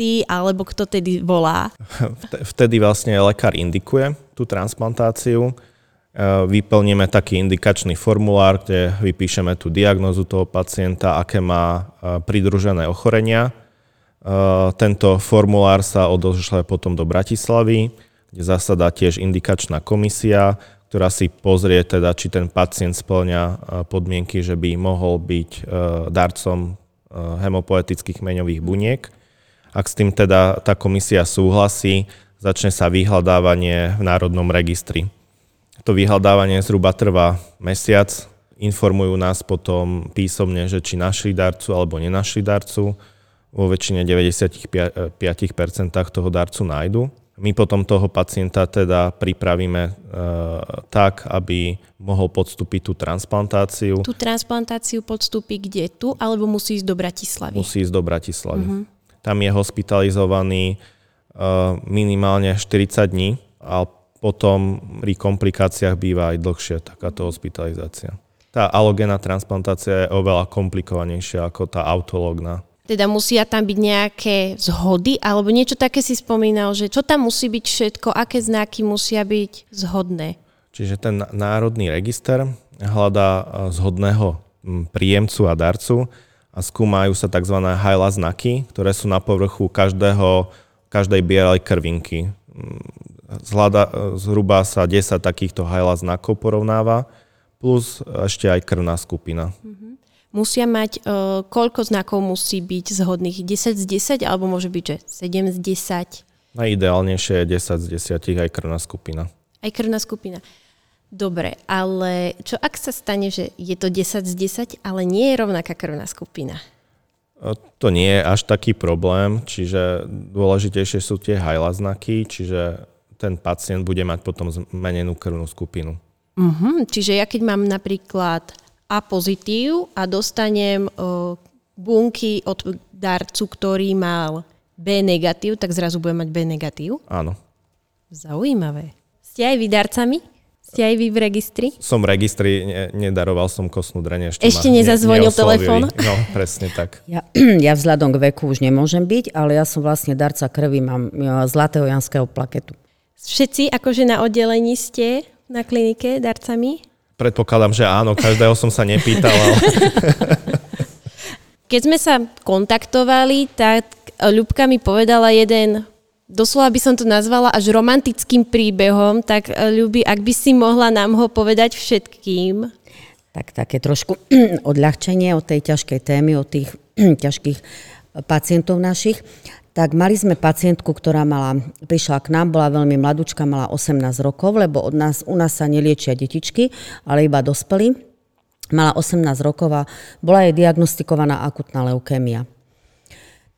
ty, alebo kto tedy volá? Vtedy vlastne lekár indikuje tú transplantáciu. E, vyplníme taký indikačný formulár, kde vypíšeme tú diagnozu toho pacienta, aké má e, pridružené ochorenia. E, tento formulár sa odošle potom do Bratislavy kde zasadá tiež indikačná komisia, ktorá si pozrie teda, či ten pacient splňa e, podmienky, že by mohol byť e, darcom e, hemopoetických meňových buniek. Ak s tým teda tá komisia súhlasí, začne sa vyhľadávanie v Národnom registri. To vyhľadávanie zhruba trvá mesiac, informujú nás potom písomne, že či našli darcu alebo nenašli darcu. Vo väčšine 95% toho darcu nájdu. My potom toho pacienta teda pripravíme e, tak, aby mohol podstúpiť tú transplantáciu. Tú transplantáciu podstúpi kde? Tu alebo musí ísť do Bratislavy? Musí ísť do Bratislavy. Uh-huh. Tam je hospitalizovaný e, minimálne 40 dní a potom pri komplikáciách býva aj dlhšie takáto hospitalizácia. Tá alogénna transplantácia je oveľa komplikovanejšia ako tá autológna. Teda musia tam byť nejaké zhody, alebo niečo také si spomínal, že čo tam musí byť všetko, aké znaky musia byť zhodné. Čiže ten národný register hľadá e, zhodného príjemcu a darcu a skúmajú sa tzv. hajla znaky, ktoré sú na povrchu každého, každej bielej krvinky. Zhľada, e, zhruba sa 10 takýchto hajla znakov porovnáva, plus ešte aj krvná skupina. Mm-hmm musia mať, uh, koľko znakov musí byť zhodných? 10 z 10 alebo môže byť, že 7 z 10? Najideálnejšie je 10 z 10 aj krvná skupina. Aj krvná skupina. Dobre, ale čo ak sa stane, že je to 10 z 10, ale nie je rovnaká krvná skupina? To nie je až taký problém, čiže dôležitejšie sú tie hajla znaky, čiže ten pacient bude mať potom zmenenú krvnú skupinu. Uh-huh. Čiže ja keď mám napríklad A pozitív a dostanem uh, bunky od darcu, ktorý mal B negatív, tak zrazu budem mať B negatív? Áno. Zaujímavé. Ste aj vy darcami? Ste aj vy v registri? Som v registri, ne, nedaroval som kostnú dreň. Ešte, ešte ma nezazvonil ne, telefón? No, presne tak. Ja, [clears throat] ja vzhľadom k veku už nemôžem byť, ale ja som vlastne darca krvi, mám zlatého janského plaketu. Všetci akože na oddelení ste na klinike darcami? Predpokladám, že áno, každého som sa nepýtal. Ale... Keď sme sa kontaktovali, tak Ľubka mi povedala jeden, doslova by som to nazvala až romantickým príbehom, tak Ľubi, ak by si mohla nám ho povedať všetkým. Tak také trošku [clears throat] odľahčenie od tej ťažkej témy, od tých [clears throat] ťažkých pacientov našich. Tak mali sme pacientku, ktorá mala, prišla k nám, bola veľmi mladúčka, mala 18 rokov, lebo od nás, u nás sa neliečia detičky, ale iba dospelí. Mala 18 rokov a bola jej diagnostikovaná akutná leukémia.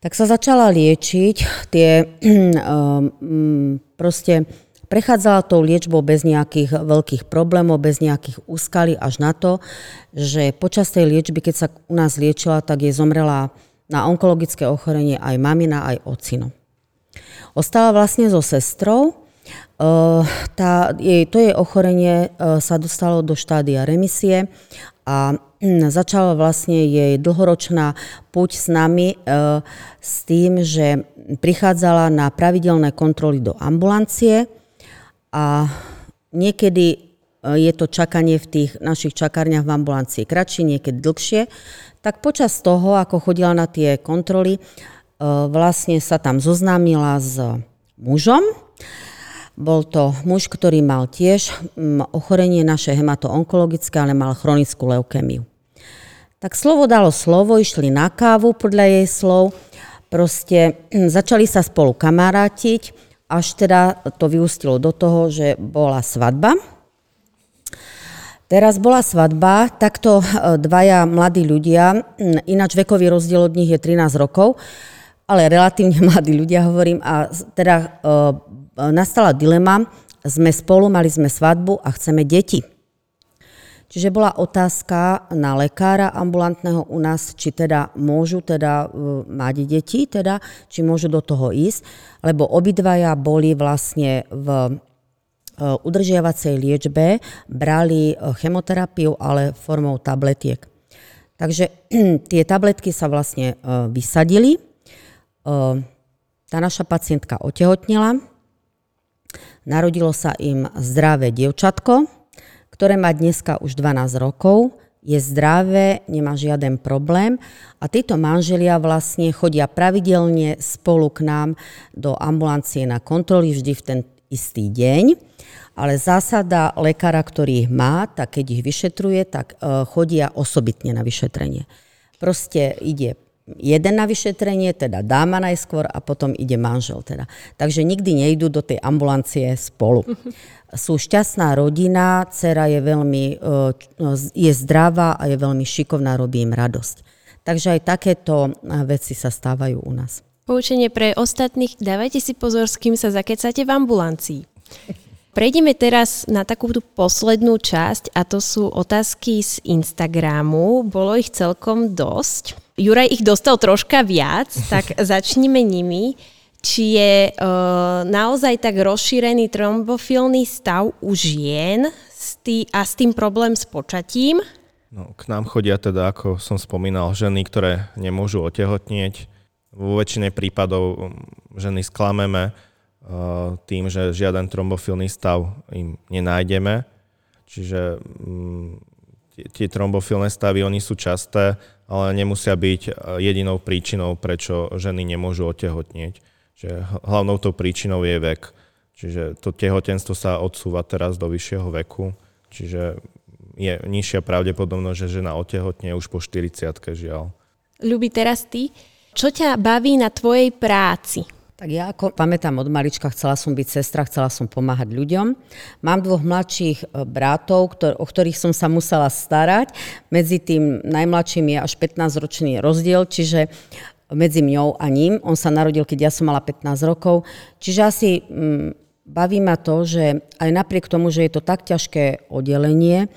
Tak sa začala liečiť, tie um, [clears throat] proste prechádzala tou liečbou bez nejakých veľkých problémov, bez nejakých úskalí až na to, že počas tej liečby, keď sa u nás liečila, tak je zomrela na onkologické ochorenie aj mamina, aj ocino. Ostala vlastne so sestrou. Uh, tá, jej, to jej ochorenie uh, sa dostalo do štádia remisie a hm, začala vlastne jej dlhoročná puť s nami uh, s tým, že prichádzala na pravidelné kontroly do ambulancie a niekedy je to čakanie v tých našich čakárniach v ambulancii kratšie, niekedy dlhšie tak počas toho, ako chodila na tie kontroly, e, vlastne sa tam zoznámila s mužom. Bol to muž, ktorý mal tiež ochorenie naše hematoonkologické, ale mal chronickú leukémiu. Tak slovo dalo slovo, išli na kávu podľa jej slov, proste začali sa spolu kamarátiť, až teda to vyústilo do toho, že bola svadba Teraz bola svadba, takto e, dvaja mladí ľudia, ináč vekový rozdiel od nich je 13 rokov, ale relatívne [laughs] mladí ľudia hovorím a teda e, nastala dilema, sme spolu, mali sme svadbu a chceme deti. Čiže bola otázka na lekára ambulantného u nás, či teda môžu teda e, mať deti, teda, či môžu do toho ísť, lebo obidvaja boli vlastne v udržiavacej liečbe brali eh, chemoterapiu, ale formou tabletiek. Takže [clears throat] tie tabletky sa vlastne eh, vysadili. Tá naša pacientka otehotnila. Narodilo sa im zdravé dievčatko, ktoré má dneska už 12 rokov, je zdravé, nemá žiaden problém a títo manželia vlastne chodia pravidelne spolu k nám do ambulancie na kontroly vždy v ten istý deň ale zásada lekára, ktorý ich má, tak keď ich vyšetruje, tak e, chodia osobitne na vyšetrenie. Proste ide jeden na vyšetrenie, teda dáma najskôr a potom ide manžel. Teda. Takže nikdy nejdú do tej ambulancie spolu. Sú šťastná rodina, dcera je veľmi, e, je zdravá a je veľmi šikovná, robí im radosť. Takže aj takéto e, veci sa stávajú u nás. Poučenie pre ostatných, dávajte si pozor, s kým sa zakecate v ambulancii. Prejdeme teraz na takú tú poslednú časť a to sú otázky z Instagramu. Bolo ich celkom dosť. Juraj ich dostal troška viac, [laughs] tak začnime nimi. Či je e, naozaj tak rozšírený trombofilný stav u žien a s tým problém s počatím? No, k nám chodia teda, ako som spomínal, ženy, ktoré nemôžu otehotnieť. Vo väčšine prípadov ženy sklameme, tým, že žiaden trombofilný stav im nenájdeme. Čiže mm, tie trombofilné stavy, oni sú časté, ale nemusia byť e, jedinou príčinou, prečo ženy nemôžu otehotnieť. Čiže hlavnou tou príčinou je vek. Čiže to tehotenstvo sa odsúva teraz do vyššieho veku, čiže je nižšia pravdepodobnosť, že žena otehotne už po 40 žiaľ. Ľubí, teraz ty, čo ťa baví na tvojej práci? Tak ja ako pamätám od malička, chcela som byť sestra, chcela som pomáhať ľuďom. Mám dvoch mladších e, bratov, ktor- o ktorých som sa musela starať. Medzi tým najmladším je až 15-ročný rozdiel, čiže medzi mňou a ním. On sa narodil, keď ja som mala 15 rokov. Čiže asi mm, baví ma to, že aj napriek tomu, že je to tak ťažké oddelenie,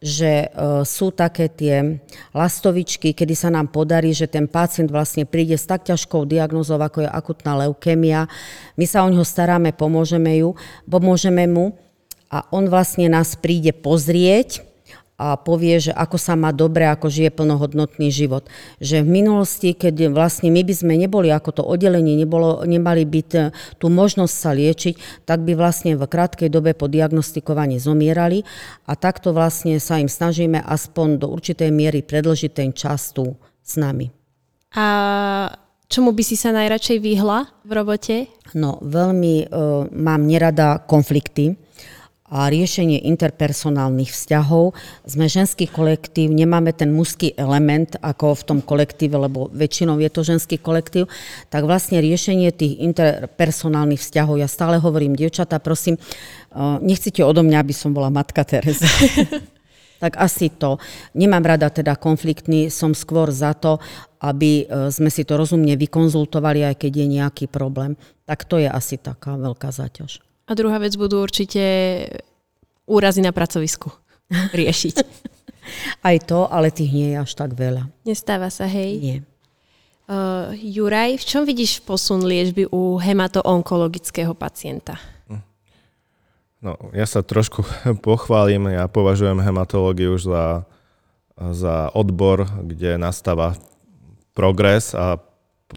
že e, sú také tie lastovičky, kedy sa nám podarí, že ten pacient vlastne príde s tak ťažkou diagnozou, ako je akutná leukemia. My sa o neho staráme, pomôžeme, ju, pomôžeme mu a on vlastne nás príde pozrieť a povie, že ako sa má dobre, ako žije plnohodnotný život. Že v minulosti, keď vlastne my by sme neboli ako to oddelenie, nebolo, nemali byť tú možnosť sa liečiť, tak by vlastne v krátkej dobe po diagnostikovaní zomierali a takto vlastne sa im snažíme aspoň do určitej miery predlžiť ten čas tu s nami. A čomu by si sa najradšej vyhla v robote? No, veľmi uh, mám nerada konflikty a riešenie interpersonálnych vzťahov. Sme ženský kolektív, nemáme ten mužský element ako v tom kolektíve, lebo väčšinou je to ženský kolektív, tak vlastne riešenie tých interpersonálnych vzťahov, ja stále hovorím, dievčatá, prosím, eh, nechcete odo mňa, aby som bola matka Teresa. [laughs] tak asi to. Nemám rada teda konfliktný, som skôr za to, aby eh, sme si to rozumne vykonzultovali, aj keď je nejaký problém. Tak to je asi taká veľká záťaž. A druhá vec budú určite úrazy na pracovisku [laughs] riešiť. Aj to, ale tých nie je až tak veľa. Nestáva sa, hej? Nie. Uh, Juraj, v čom vidíš posun liečby u hemato-onkologického pacienta? No, ja sa trošku [laughs] pochválim, ja považujem hematológiu už za, za odbor, kde nastáva progres a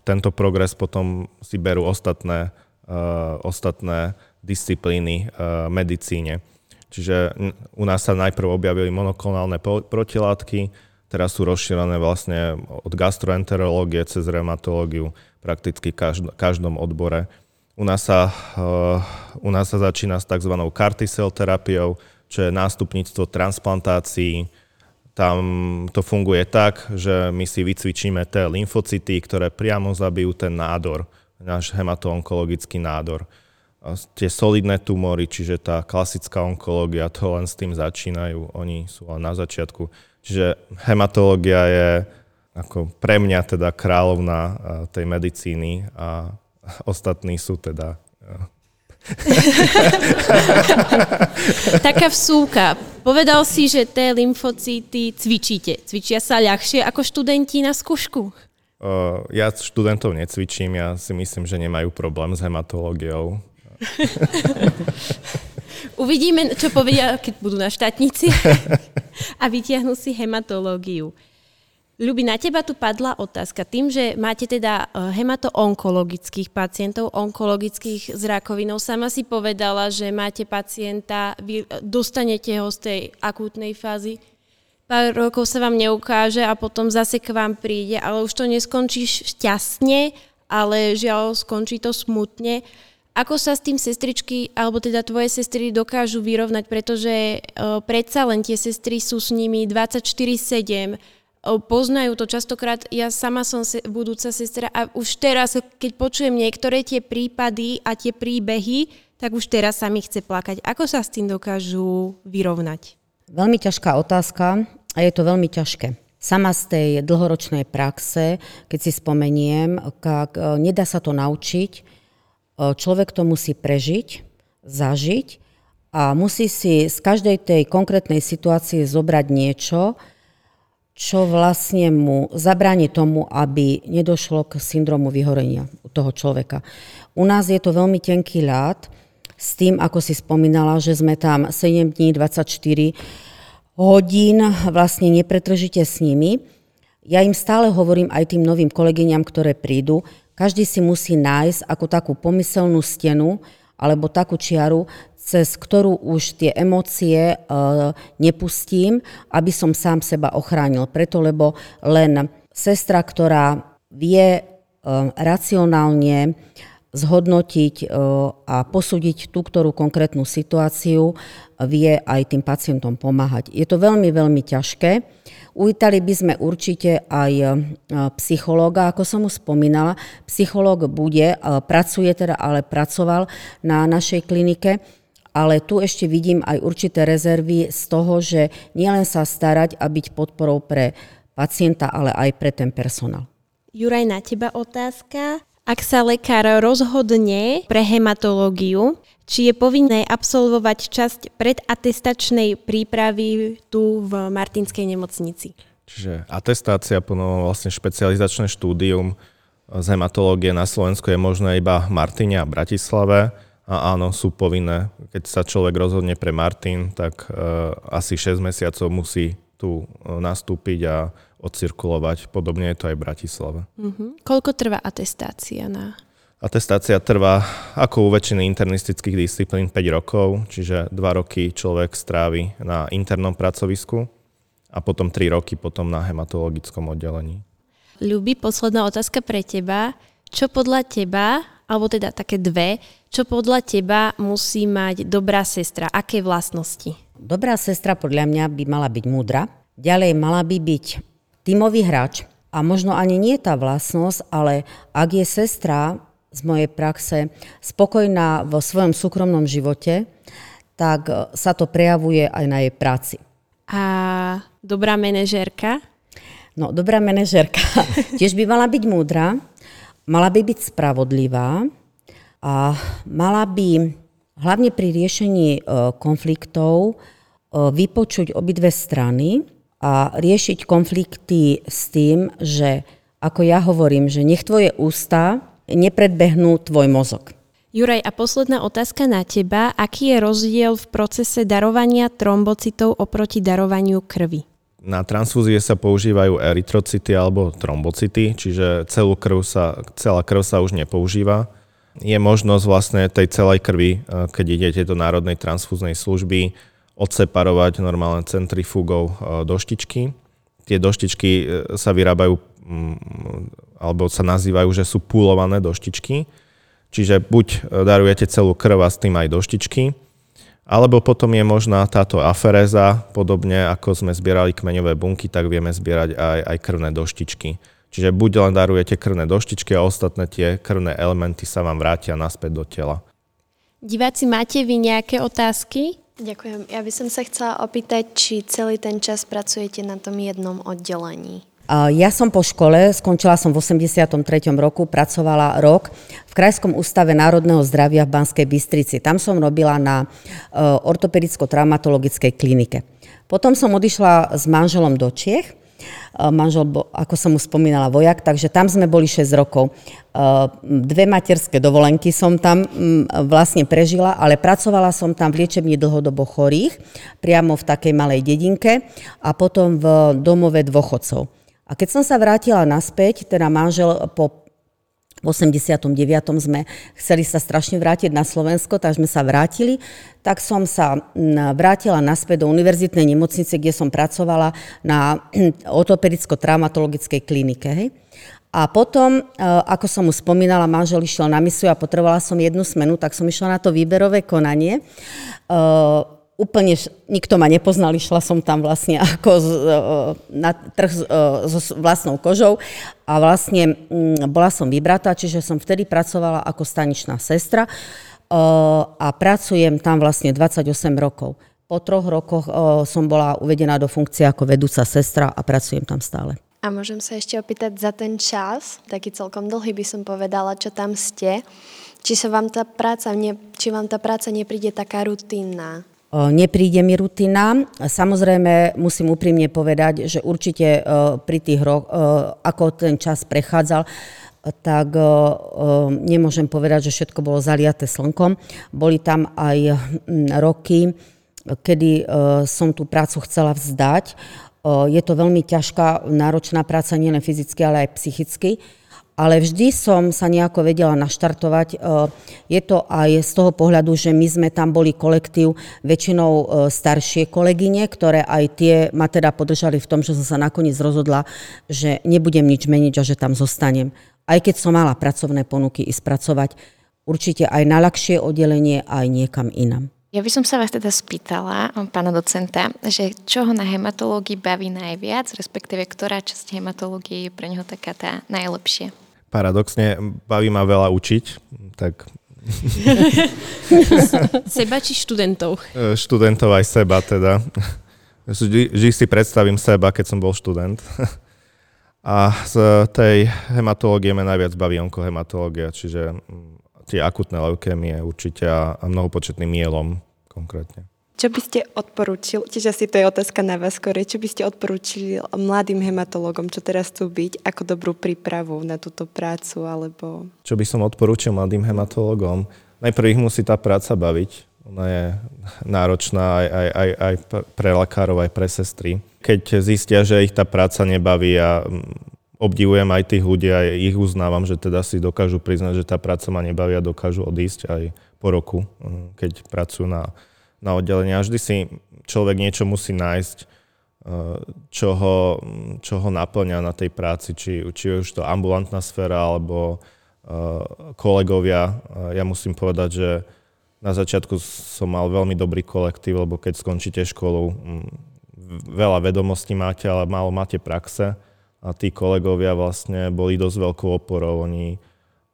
tento progres potom si berú ostatné, uh, ostatné disciplíny uh, medicíne. Čiže u nás sa najprv objavili monoklonálne protilátky, teraz sú rozšírené vlastne od gastroenterológie cez reumatológiu prakticky v každom odbore. U nás, sa, uh, u nás sa začína s tzv. carticel terapiou, čo je nástupníctvo transplantácií. Tam to funguje tak, že my si vycvičíme tie lymfocyty, ktoré priamo zabijú ten nádor, náš hematoonkologický nádor tie solidné tumory, čiže tá klasická onkológia, to len s tým začínajú, oni sú len na začiatku. Čiže hematológia je ako pre mňa teda kráľovná tej medicíny a ostatní sú teda [laughs] [laughs] Taká vsúka. Povedal si, že tie lymfocíty cvičíte. Cvičia sa ľahšie ako študenti na skúšku? Uh, ja študentov necvičím, ja si myslím, že nemajú problém s hematológiou. [laughs] Uvidíme, čo povedia, keď budú na štátnici [laughs] a vytiahnu si hematológiu. Ľubi, na teba tu padla otázka. Tým, že máte teda e, hemato-onkologických pacientov, onkologických s rakovinou, sama si povedala, že máte pacienta, vy dostanete ho z tej akútnej fázy, pár rokov sa vám neukáže a potom zase k vám príde, ale už to neskončí šťastne, ale žiaľ skončí to smutne. Ako sa s tým sestričky, alebo teda tvoje sestry dokážu vyrovnať, pretože uh, predsa len tie sestry sú s nimi 24-7, uh, poznajú to častokrát, ja sama som se, budúca sestra a už teraz, keď počujem niektoré tie prípady a tie príbehy, tak už teraz sa mi chce plakať. Ako sa s tým dokážu vyrovnať? Veľmi ťažká otázka a je to veľmi ťažké. Sama z tej dlhoročnej praxe, keď si spomeniem, kak, e, nedá sa to naučiť, človek to musí prežiť, zažiť a musí si z každej tej konkrétnej situácie zobrať niečo, čo vlastne mu zabráni tomu, aby nedošlo k syndromu vyhorenia u toho človeka. U nás je to veľmi tenký ľad, s tým, ako si spomínala, že sme tam 7 dní, 24 hodín vlastne nepretržite s nimi. Ja im stále hovorím aj tým novým kolegyňam, ktoré prídu, každý si musí nájsť ako takú pomyselnú stenu alebo takú čiaru, cez ktorú už tie emócie e, nepustím, aby som sám seba ochránil. Preto, lebo len sestra, ktorá vie e, racionálne zhodnotiť e, a posúdiť tú, ktorú konkrétnu situáciu, vie aj tým pacientom pomáhať. Je to veľmi, veľmi ťažké. Uvítali by sme určite aj e, psychológa, ako som už spomínala. Psychológ bude, e, pracuje teda, ale pracoval na našej klinike, ale tu ešte vidím aj určité rezervy z toho, že nielen sa starať a byť podporou pre pacienta, ale aj pre ten personál. Juraj, na teba otázka. Ak sa lekár rozhodne pre hematológiu, či je povinné absolvovať časť predatestačnej prípravy tu v Martinskej nemocnici. Čiže atestácia, plno vlastne špecializačné štúdium z hematológie na Slovensku je možné iba v Martine a Bratislave. A áno, sú povinné. Keď sa človek rozhodne pre Martin, tak uh, asi 6 mesiacov musí tu uh, nastúpiť a odcirkulovať. Podobne je to aj v Bratislave. Uh-huh. Koľko trvá atestácia na Atestácia trvá ako u väčšiny internistických disciplín 5 rokov, čiže 2 roky človek strávi na internom pracovisku a potom 3 roky potom na hematologickom oddelení. Ľubi, posledná otázka pre teba. Čo podľa teba, alebo teda také dve, čo podľa teba musí mať dobrá sestra? Aké vlastnosti? Dobrá sestra podľa mňa by mala byť múdra. Ďalej mala by byť tímový hráč. A možno ani nie tá vlastnosť, ale ak je sestra z mojej praxe spokojná vo svojom súkromnom živote, tak e, sa to prejavuje aj na jej práci. A dobrá manažérka? No, dobrá manažérka [laughs] tiež by mala byť múdra, mala by byť spravodlivá a mala by hlavne pri riešení e, konfliktov e, vypočuť obidve strany a riešiť konflikty s tým, že ako ja hovorím, že nech tvoje ústa nepredbehnú tvoj mozog. Juraj, a posledná otázka na teba. Aký je rozdiel v procese darovania trombocitov oproti darovaniu krvi? Na transfúzie sa používajú erytrocity alebo trombocity, čiže celú krv sa, celá krv sa už nepoužíva. Je možnosť vlastne tej celej krvi, eh, keď idete do Národnej transfúznej služby, odseparovať normálne centrifugou eh, doštičky. Tie doštičky eh, sa vyrábajú alebo sa nazývajú, že sú púlované doštičky. Čiže buď e, darujete celú krv a s tým aj doštičky, alebo potom je možná táto aferéza, podobne ako sme zbierali kmeňové bunky, tak vieme zbierať aj, aj krvné doštičky. Čiže buď len darujete krvné doštičky a ostatné tie krvné elementy sa vám vrátia naspäť do tela. Diváci, máte vy nejaké otázky? Ďakujem. Ja by som sa chcela opýtať, či celý ten čas pracujete na tom jednom oddelení. Ja som po škole, skončila som v 83. roku, pracovala rok v Krajskom ústave národného zdravia v Banskej Bystrici. Tam som robila na e, ortopedicko-traumatologickej klinike. Potom som odišla s manželom do Čiech. E, manžel, ako som mu spomínala, vojak, takže tam sme boli 6 rokov. E, dve materské dovolenky som tam vlastne prežila, ale pracovala som tam v liečebni dlhodobo chorých, priamo v takej malej dedinke a potom v domove dôchodcov. A keď som sa vrátila naspäť, teda manžel po 89. sme chceli sa strašne vrátiť na Slovensko, tak sme sa vrátili. Tak som sa vrátila naspäť do univerzitnej nemocnice, kde som pracovala na [clears throat] ortopedicko-traumatologickej klinike. Hej. A potom, e, ako som mu spomínala, manžel išiel na misiu a potrebovala som jednu smenu, tak som išla na to výberové konanie. Úplne nikto ma nepoznal, išla som tam vlastne [laughs] ako z, na trh so vlastnou kožou a vlastne mm, bola som vybratá, čiže som vtedy pracovala ako staničná sestra a pracujem tam vlastne 28 rokov. Po troch rokoch som bola uvedená do funkcie ako vedúca sestra a pracujem tam stále. A môžem sa ešte opýtať za ten čas, taký celkom dlhý by som povedala, čo tam ste, či, sa vám tá práca, ne, či vám tá práca nepríde taká rutinná? Nepríde mi rutina. Samozrejme, musím úprimne povedať, že určite pri tých rokoch, ako ten čas prechádzal, tak nemôžem povedať, že všetko bolo zaliaté slnkom. Boli tam aj roky, kedy som tú prácu chcela vzdať. Je to veľmi ťažká, náročná práca, nielen fyzicky, ale aj psychicky ale vždy som sa nejako vedela naštartovať. E, je to aj z toho pohľadu, že my sme tam boli kolektív väčšinou e, staršie kolegyne, ktoré aj tie ma teda podržali v tom, že som sa nakoniec rozhodla, že nebudem nič meniť a že tam zostanem. Aj keď som mala pracovné ponuky ísť pracovať, určite aj na ľahšie oddelenie, aj niekam inam. Ja by som sa vás teda spýtala, pána docenta, že čo ho na hematológii baví najviac, respektíve ktorá časť hematológie je pre neho taká tá najlepšia? Paradoxne baví ma veľa učiť, tak... [laughs] seba či študentov? E, študentov aj seba teda. Vždy, vždy si predstavím seba, keď som bol študent. A z tej hematológie ma najviac baví onkohematológia, čiže mm, tie akutné leukémie určite a, mnohopočetným mielom konkrétne. Čo by ste odporúčili, tiež asi to je otázka na vás skôr, čo by ste odporúčili mladým hematologom, čo teraz chcú byť, ako dobrú prípravu na túto prácu, alebo... Čo by som odporúčil mladým hematologom? Najprv ich musí tá práca baviť. Ona je náročná aj, aj, aj, aj pre lekárov, aj pre sestry. Keď zistia, že ich tá práca nebaví a mm, obdivujem aj tých ľudí a ich uznávam, že teda si dokážu priznať, že tá práca ma nebaví a dokážu odísť aj po roku, mm, keď pracujú na na oddelenie a vždy si človek niečo musí nájsť, eh, čo ho, čo ho naplňa na tej práci, či, či už to ambulantná sféra alebo eh, kolegovia. Eh, ja musím povedať, že na začiatku som mal veľmi dobrý kolektív, lebo keď skončíte školu, mm, veľa vedomostí máte, ale málo máte praxe a tí kolegovia vlastne boli dosť veľkou oporou. Oni,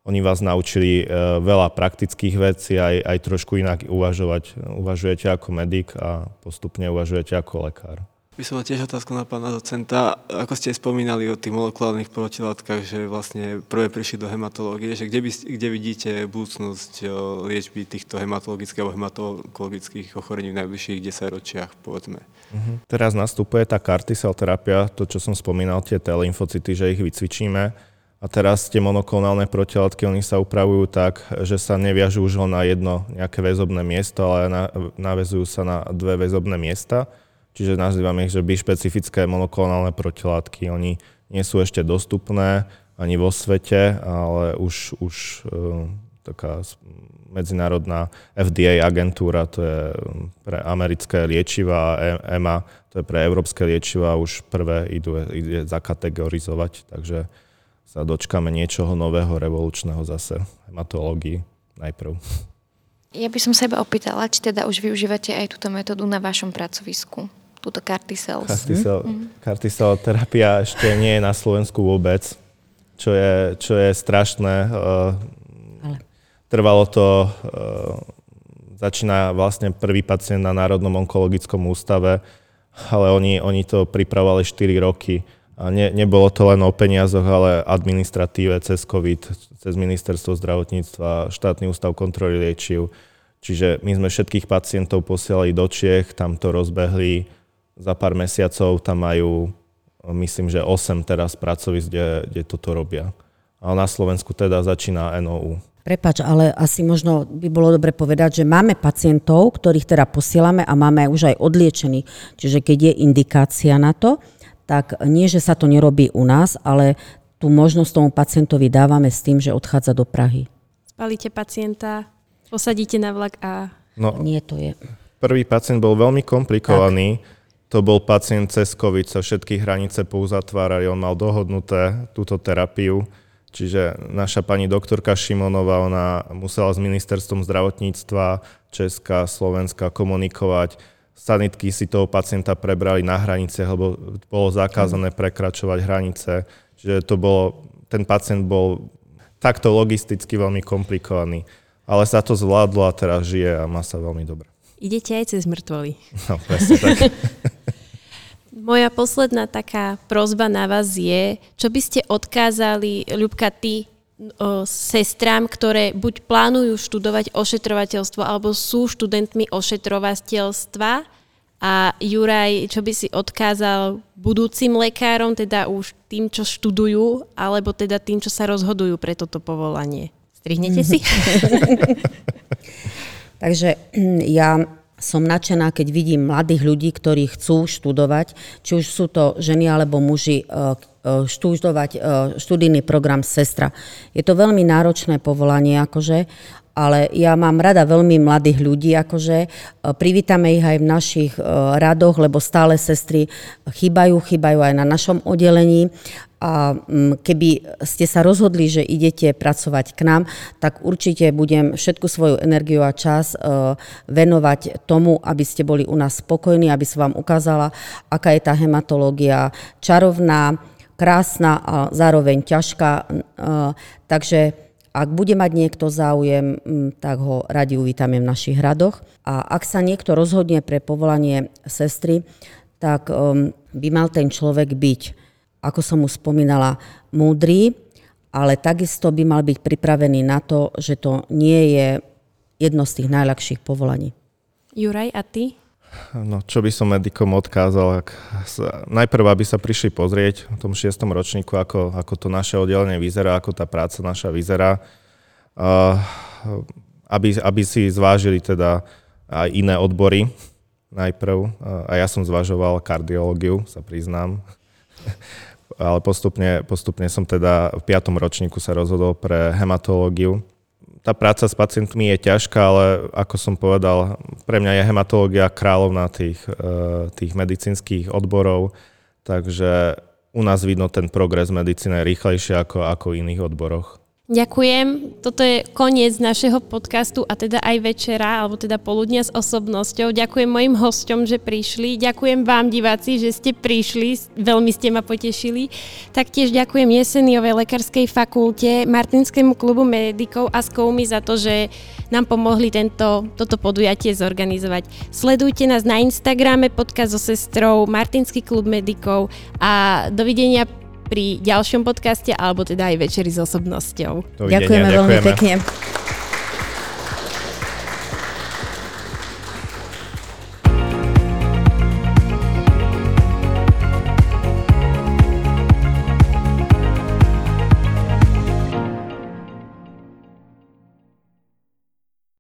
oni vás naučili e, veľa praktických vecí, aj, aj trošku inak uvažovať. Uvažujete ako medic a postupne uvažujete ako lekár. By som mal tiež otázku na pána docenta. Ako ste spomínali o tých molekulárnych protilátkach, že vlastne prvé prišli do hematológie, že kde, by, kde vidíte budúcnosť e, liečby týchto hematologických alebo hematologických ochorení v najbližších 10 ročiach, povedzme? Uh-huh. Teraz nastupuje tá kartisel terapia, to, čo som spomínal, tie T lymfocyty, že ich vycvičíme a teraz tie monoklonálne protilátky, oni sa upravujú tak, že sa neviažú už len na jedno nejaké väzobné miesto, ale na, navezujú sa na dve väzobné miesta. Čiže nazývame ich, že bišpecifické monoklonálne protilátky. Oni nie sú ešte dostupné ani vo svete, ale už, už uh, taká medzinárodná FDA agentúra, to je pre americké liečiva, EMA, to je pre európske liečiva, už prvé idú ide zakategorizovať, takže sa dočkáme niečoho nového, revolučného zase hematológii najprv. Ja by som seba opýtala, či teda už využívate aj túto metódu na vašom pracovisku, túto Carticels. Carticel, mm. Carticel terapia ešte nie je na Slovensku vôbec, čo je, čo je strašné. Ale. Trvalo to, začína vlastne prvý pacient na Národnom onkologickom ústave, ale oni, oni to pripravovali 4 roky a ne, nebolo to len o peniazoch, ale administratíve cez COVID, cez ministerstvo zdravotníctva, štátny ústav kontroly liečiv. Čiže my sme všetkých pacientov posielali do Čiech, tam to rozbehli za pár mesiacov, tam majú, myslím, že 8 teraz pracovisk, kde, kde toto robia. Ale na Slovensku teda začína NOU. Prepač, ale asi možno by bolo dobre povedať, že máme pacientov, ktorých teda posielame a máme už aj odliečených. Čiže keď je indikácia na to, tak nie, že sa to nerobí u nás, ale tú možnosť tomu pacientovi dávame s tým, že odchádza do Prahy. Spalíte pacienta, posadíte na vlak a... No, nie to je. Prvý pacient bol veľmi komplikovaný. Tak. To bol pacient cez COVID, sa všetky hranice pouzatvárali, on mal dohodnuté túto terapiu. Čiže naša pani doktorka Šimonová, ona musela s ministerstvom zdravotníctva Česka, Slovenska komunikovať, sanitky si toho pacienta prebrali na hranice, lebo bolo zakázané prekračovať hranice. Čiže to bolo, ten pacient bol takto logisticky veľmi komplikovaný. Ale sa to zvládlo a teraz žije a má sa veľmi dobre. Idete aj cez mŕtvoly. No, presne tak. [laughs] Moja posledná taká prozba na vás je, čo by ste odkázali, Ľubka, ty sestrám, ktoré buď plánujú študovať ošetrovateľstvo alebo sú študentmi ošetrovateľstva a Juraj, čo by si odkázal budúcim lekárom, teda už tým, čo študujú, alebo teda tým, čo sa rozhodujú pre toto povolanie? Strihnete si? [laughs] Takže ja som nadšená, keď vidím mladých ľudí, ktorí chcú študovať, či už sú to ženy alebo muži, e, študovať e, študijný program sestra. Je to veľmi náročné povolanie, akože, ale ja mám rada veľmi mladých ľudí, akože e, privítame ich aj v našich radoch, lebo stále sestry chýbajú, chýbajú aj na našom oddelení a mm, keby ste sa rozhodli, že idete pracovať k nám, tak určite budem všetku svoju energiu a čas venovať tomu, aby ste boli u nás spokojní, aby som vám ukázala, aká je tá hematológia čarovná, krásna a zároveň ťažká. Takže ak bude mať niekto záujem, tak ho radi uvítame v našich hradoch. A ak sa niekto rozhodne pre povolanie sestry, tak by mal ten človek byť, ako som mu spomínala, múdry ale takisto by mal byť pripravený na to, že to nie je jedno z tých najľahších povolaní. Juraj, a ty? No, čo by som medikom odkázal, ak sa, najprv, aby sa prišli pozrieť v tom šiestom ročníku, ako, ako to naše oddelenie vyzerá, ako tá práca naša vyzerá, aby, aby si zvážili teda aj iné odbory najprv. A ja som zvažoval kardiológiu, sa priznám. [laughs] Ale postupne, postupne som teda v piatom ročníku sa rozhodol pre hematológiu tá práca s pacientmi je ťažká, ale ako som povedal, pre mňa je hematológia kráľovná tých, eh, tých medicínskych odborov, takže u nás vidno ten progres medicíny rýchlejšie ako, ako v iných odboroch. Ďakujem. Toto je koniec našeho podcastu a teda aj večera, alebo teda poludnia s osobnosťou. Ďakujem mojim hosťom, že prišli. Ďakujem vám, diváci, že ste prišli. Veľmi ste ma potešili. Taktiež ďakujem Jeseniovej lekárskej fakulte, Martinskému klubu medikov a Skoumi za to, že nám pomohli tento, toto podujatie zorganizovať. Sledujte nás na Instagrame, podcast so sestrou, Martinský klub medikov a dovidenia pri ďalšom podcaste alebo teda aj večeri s osobnosťou. Dovidenia, ďakujeme, ďakujeme veľmi pekne.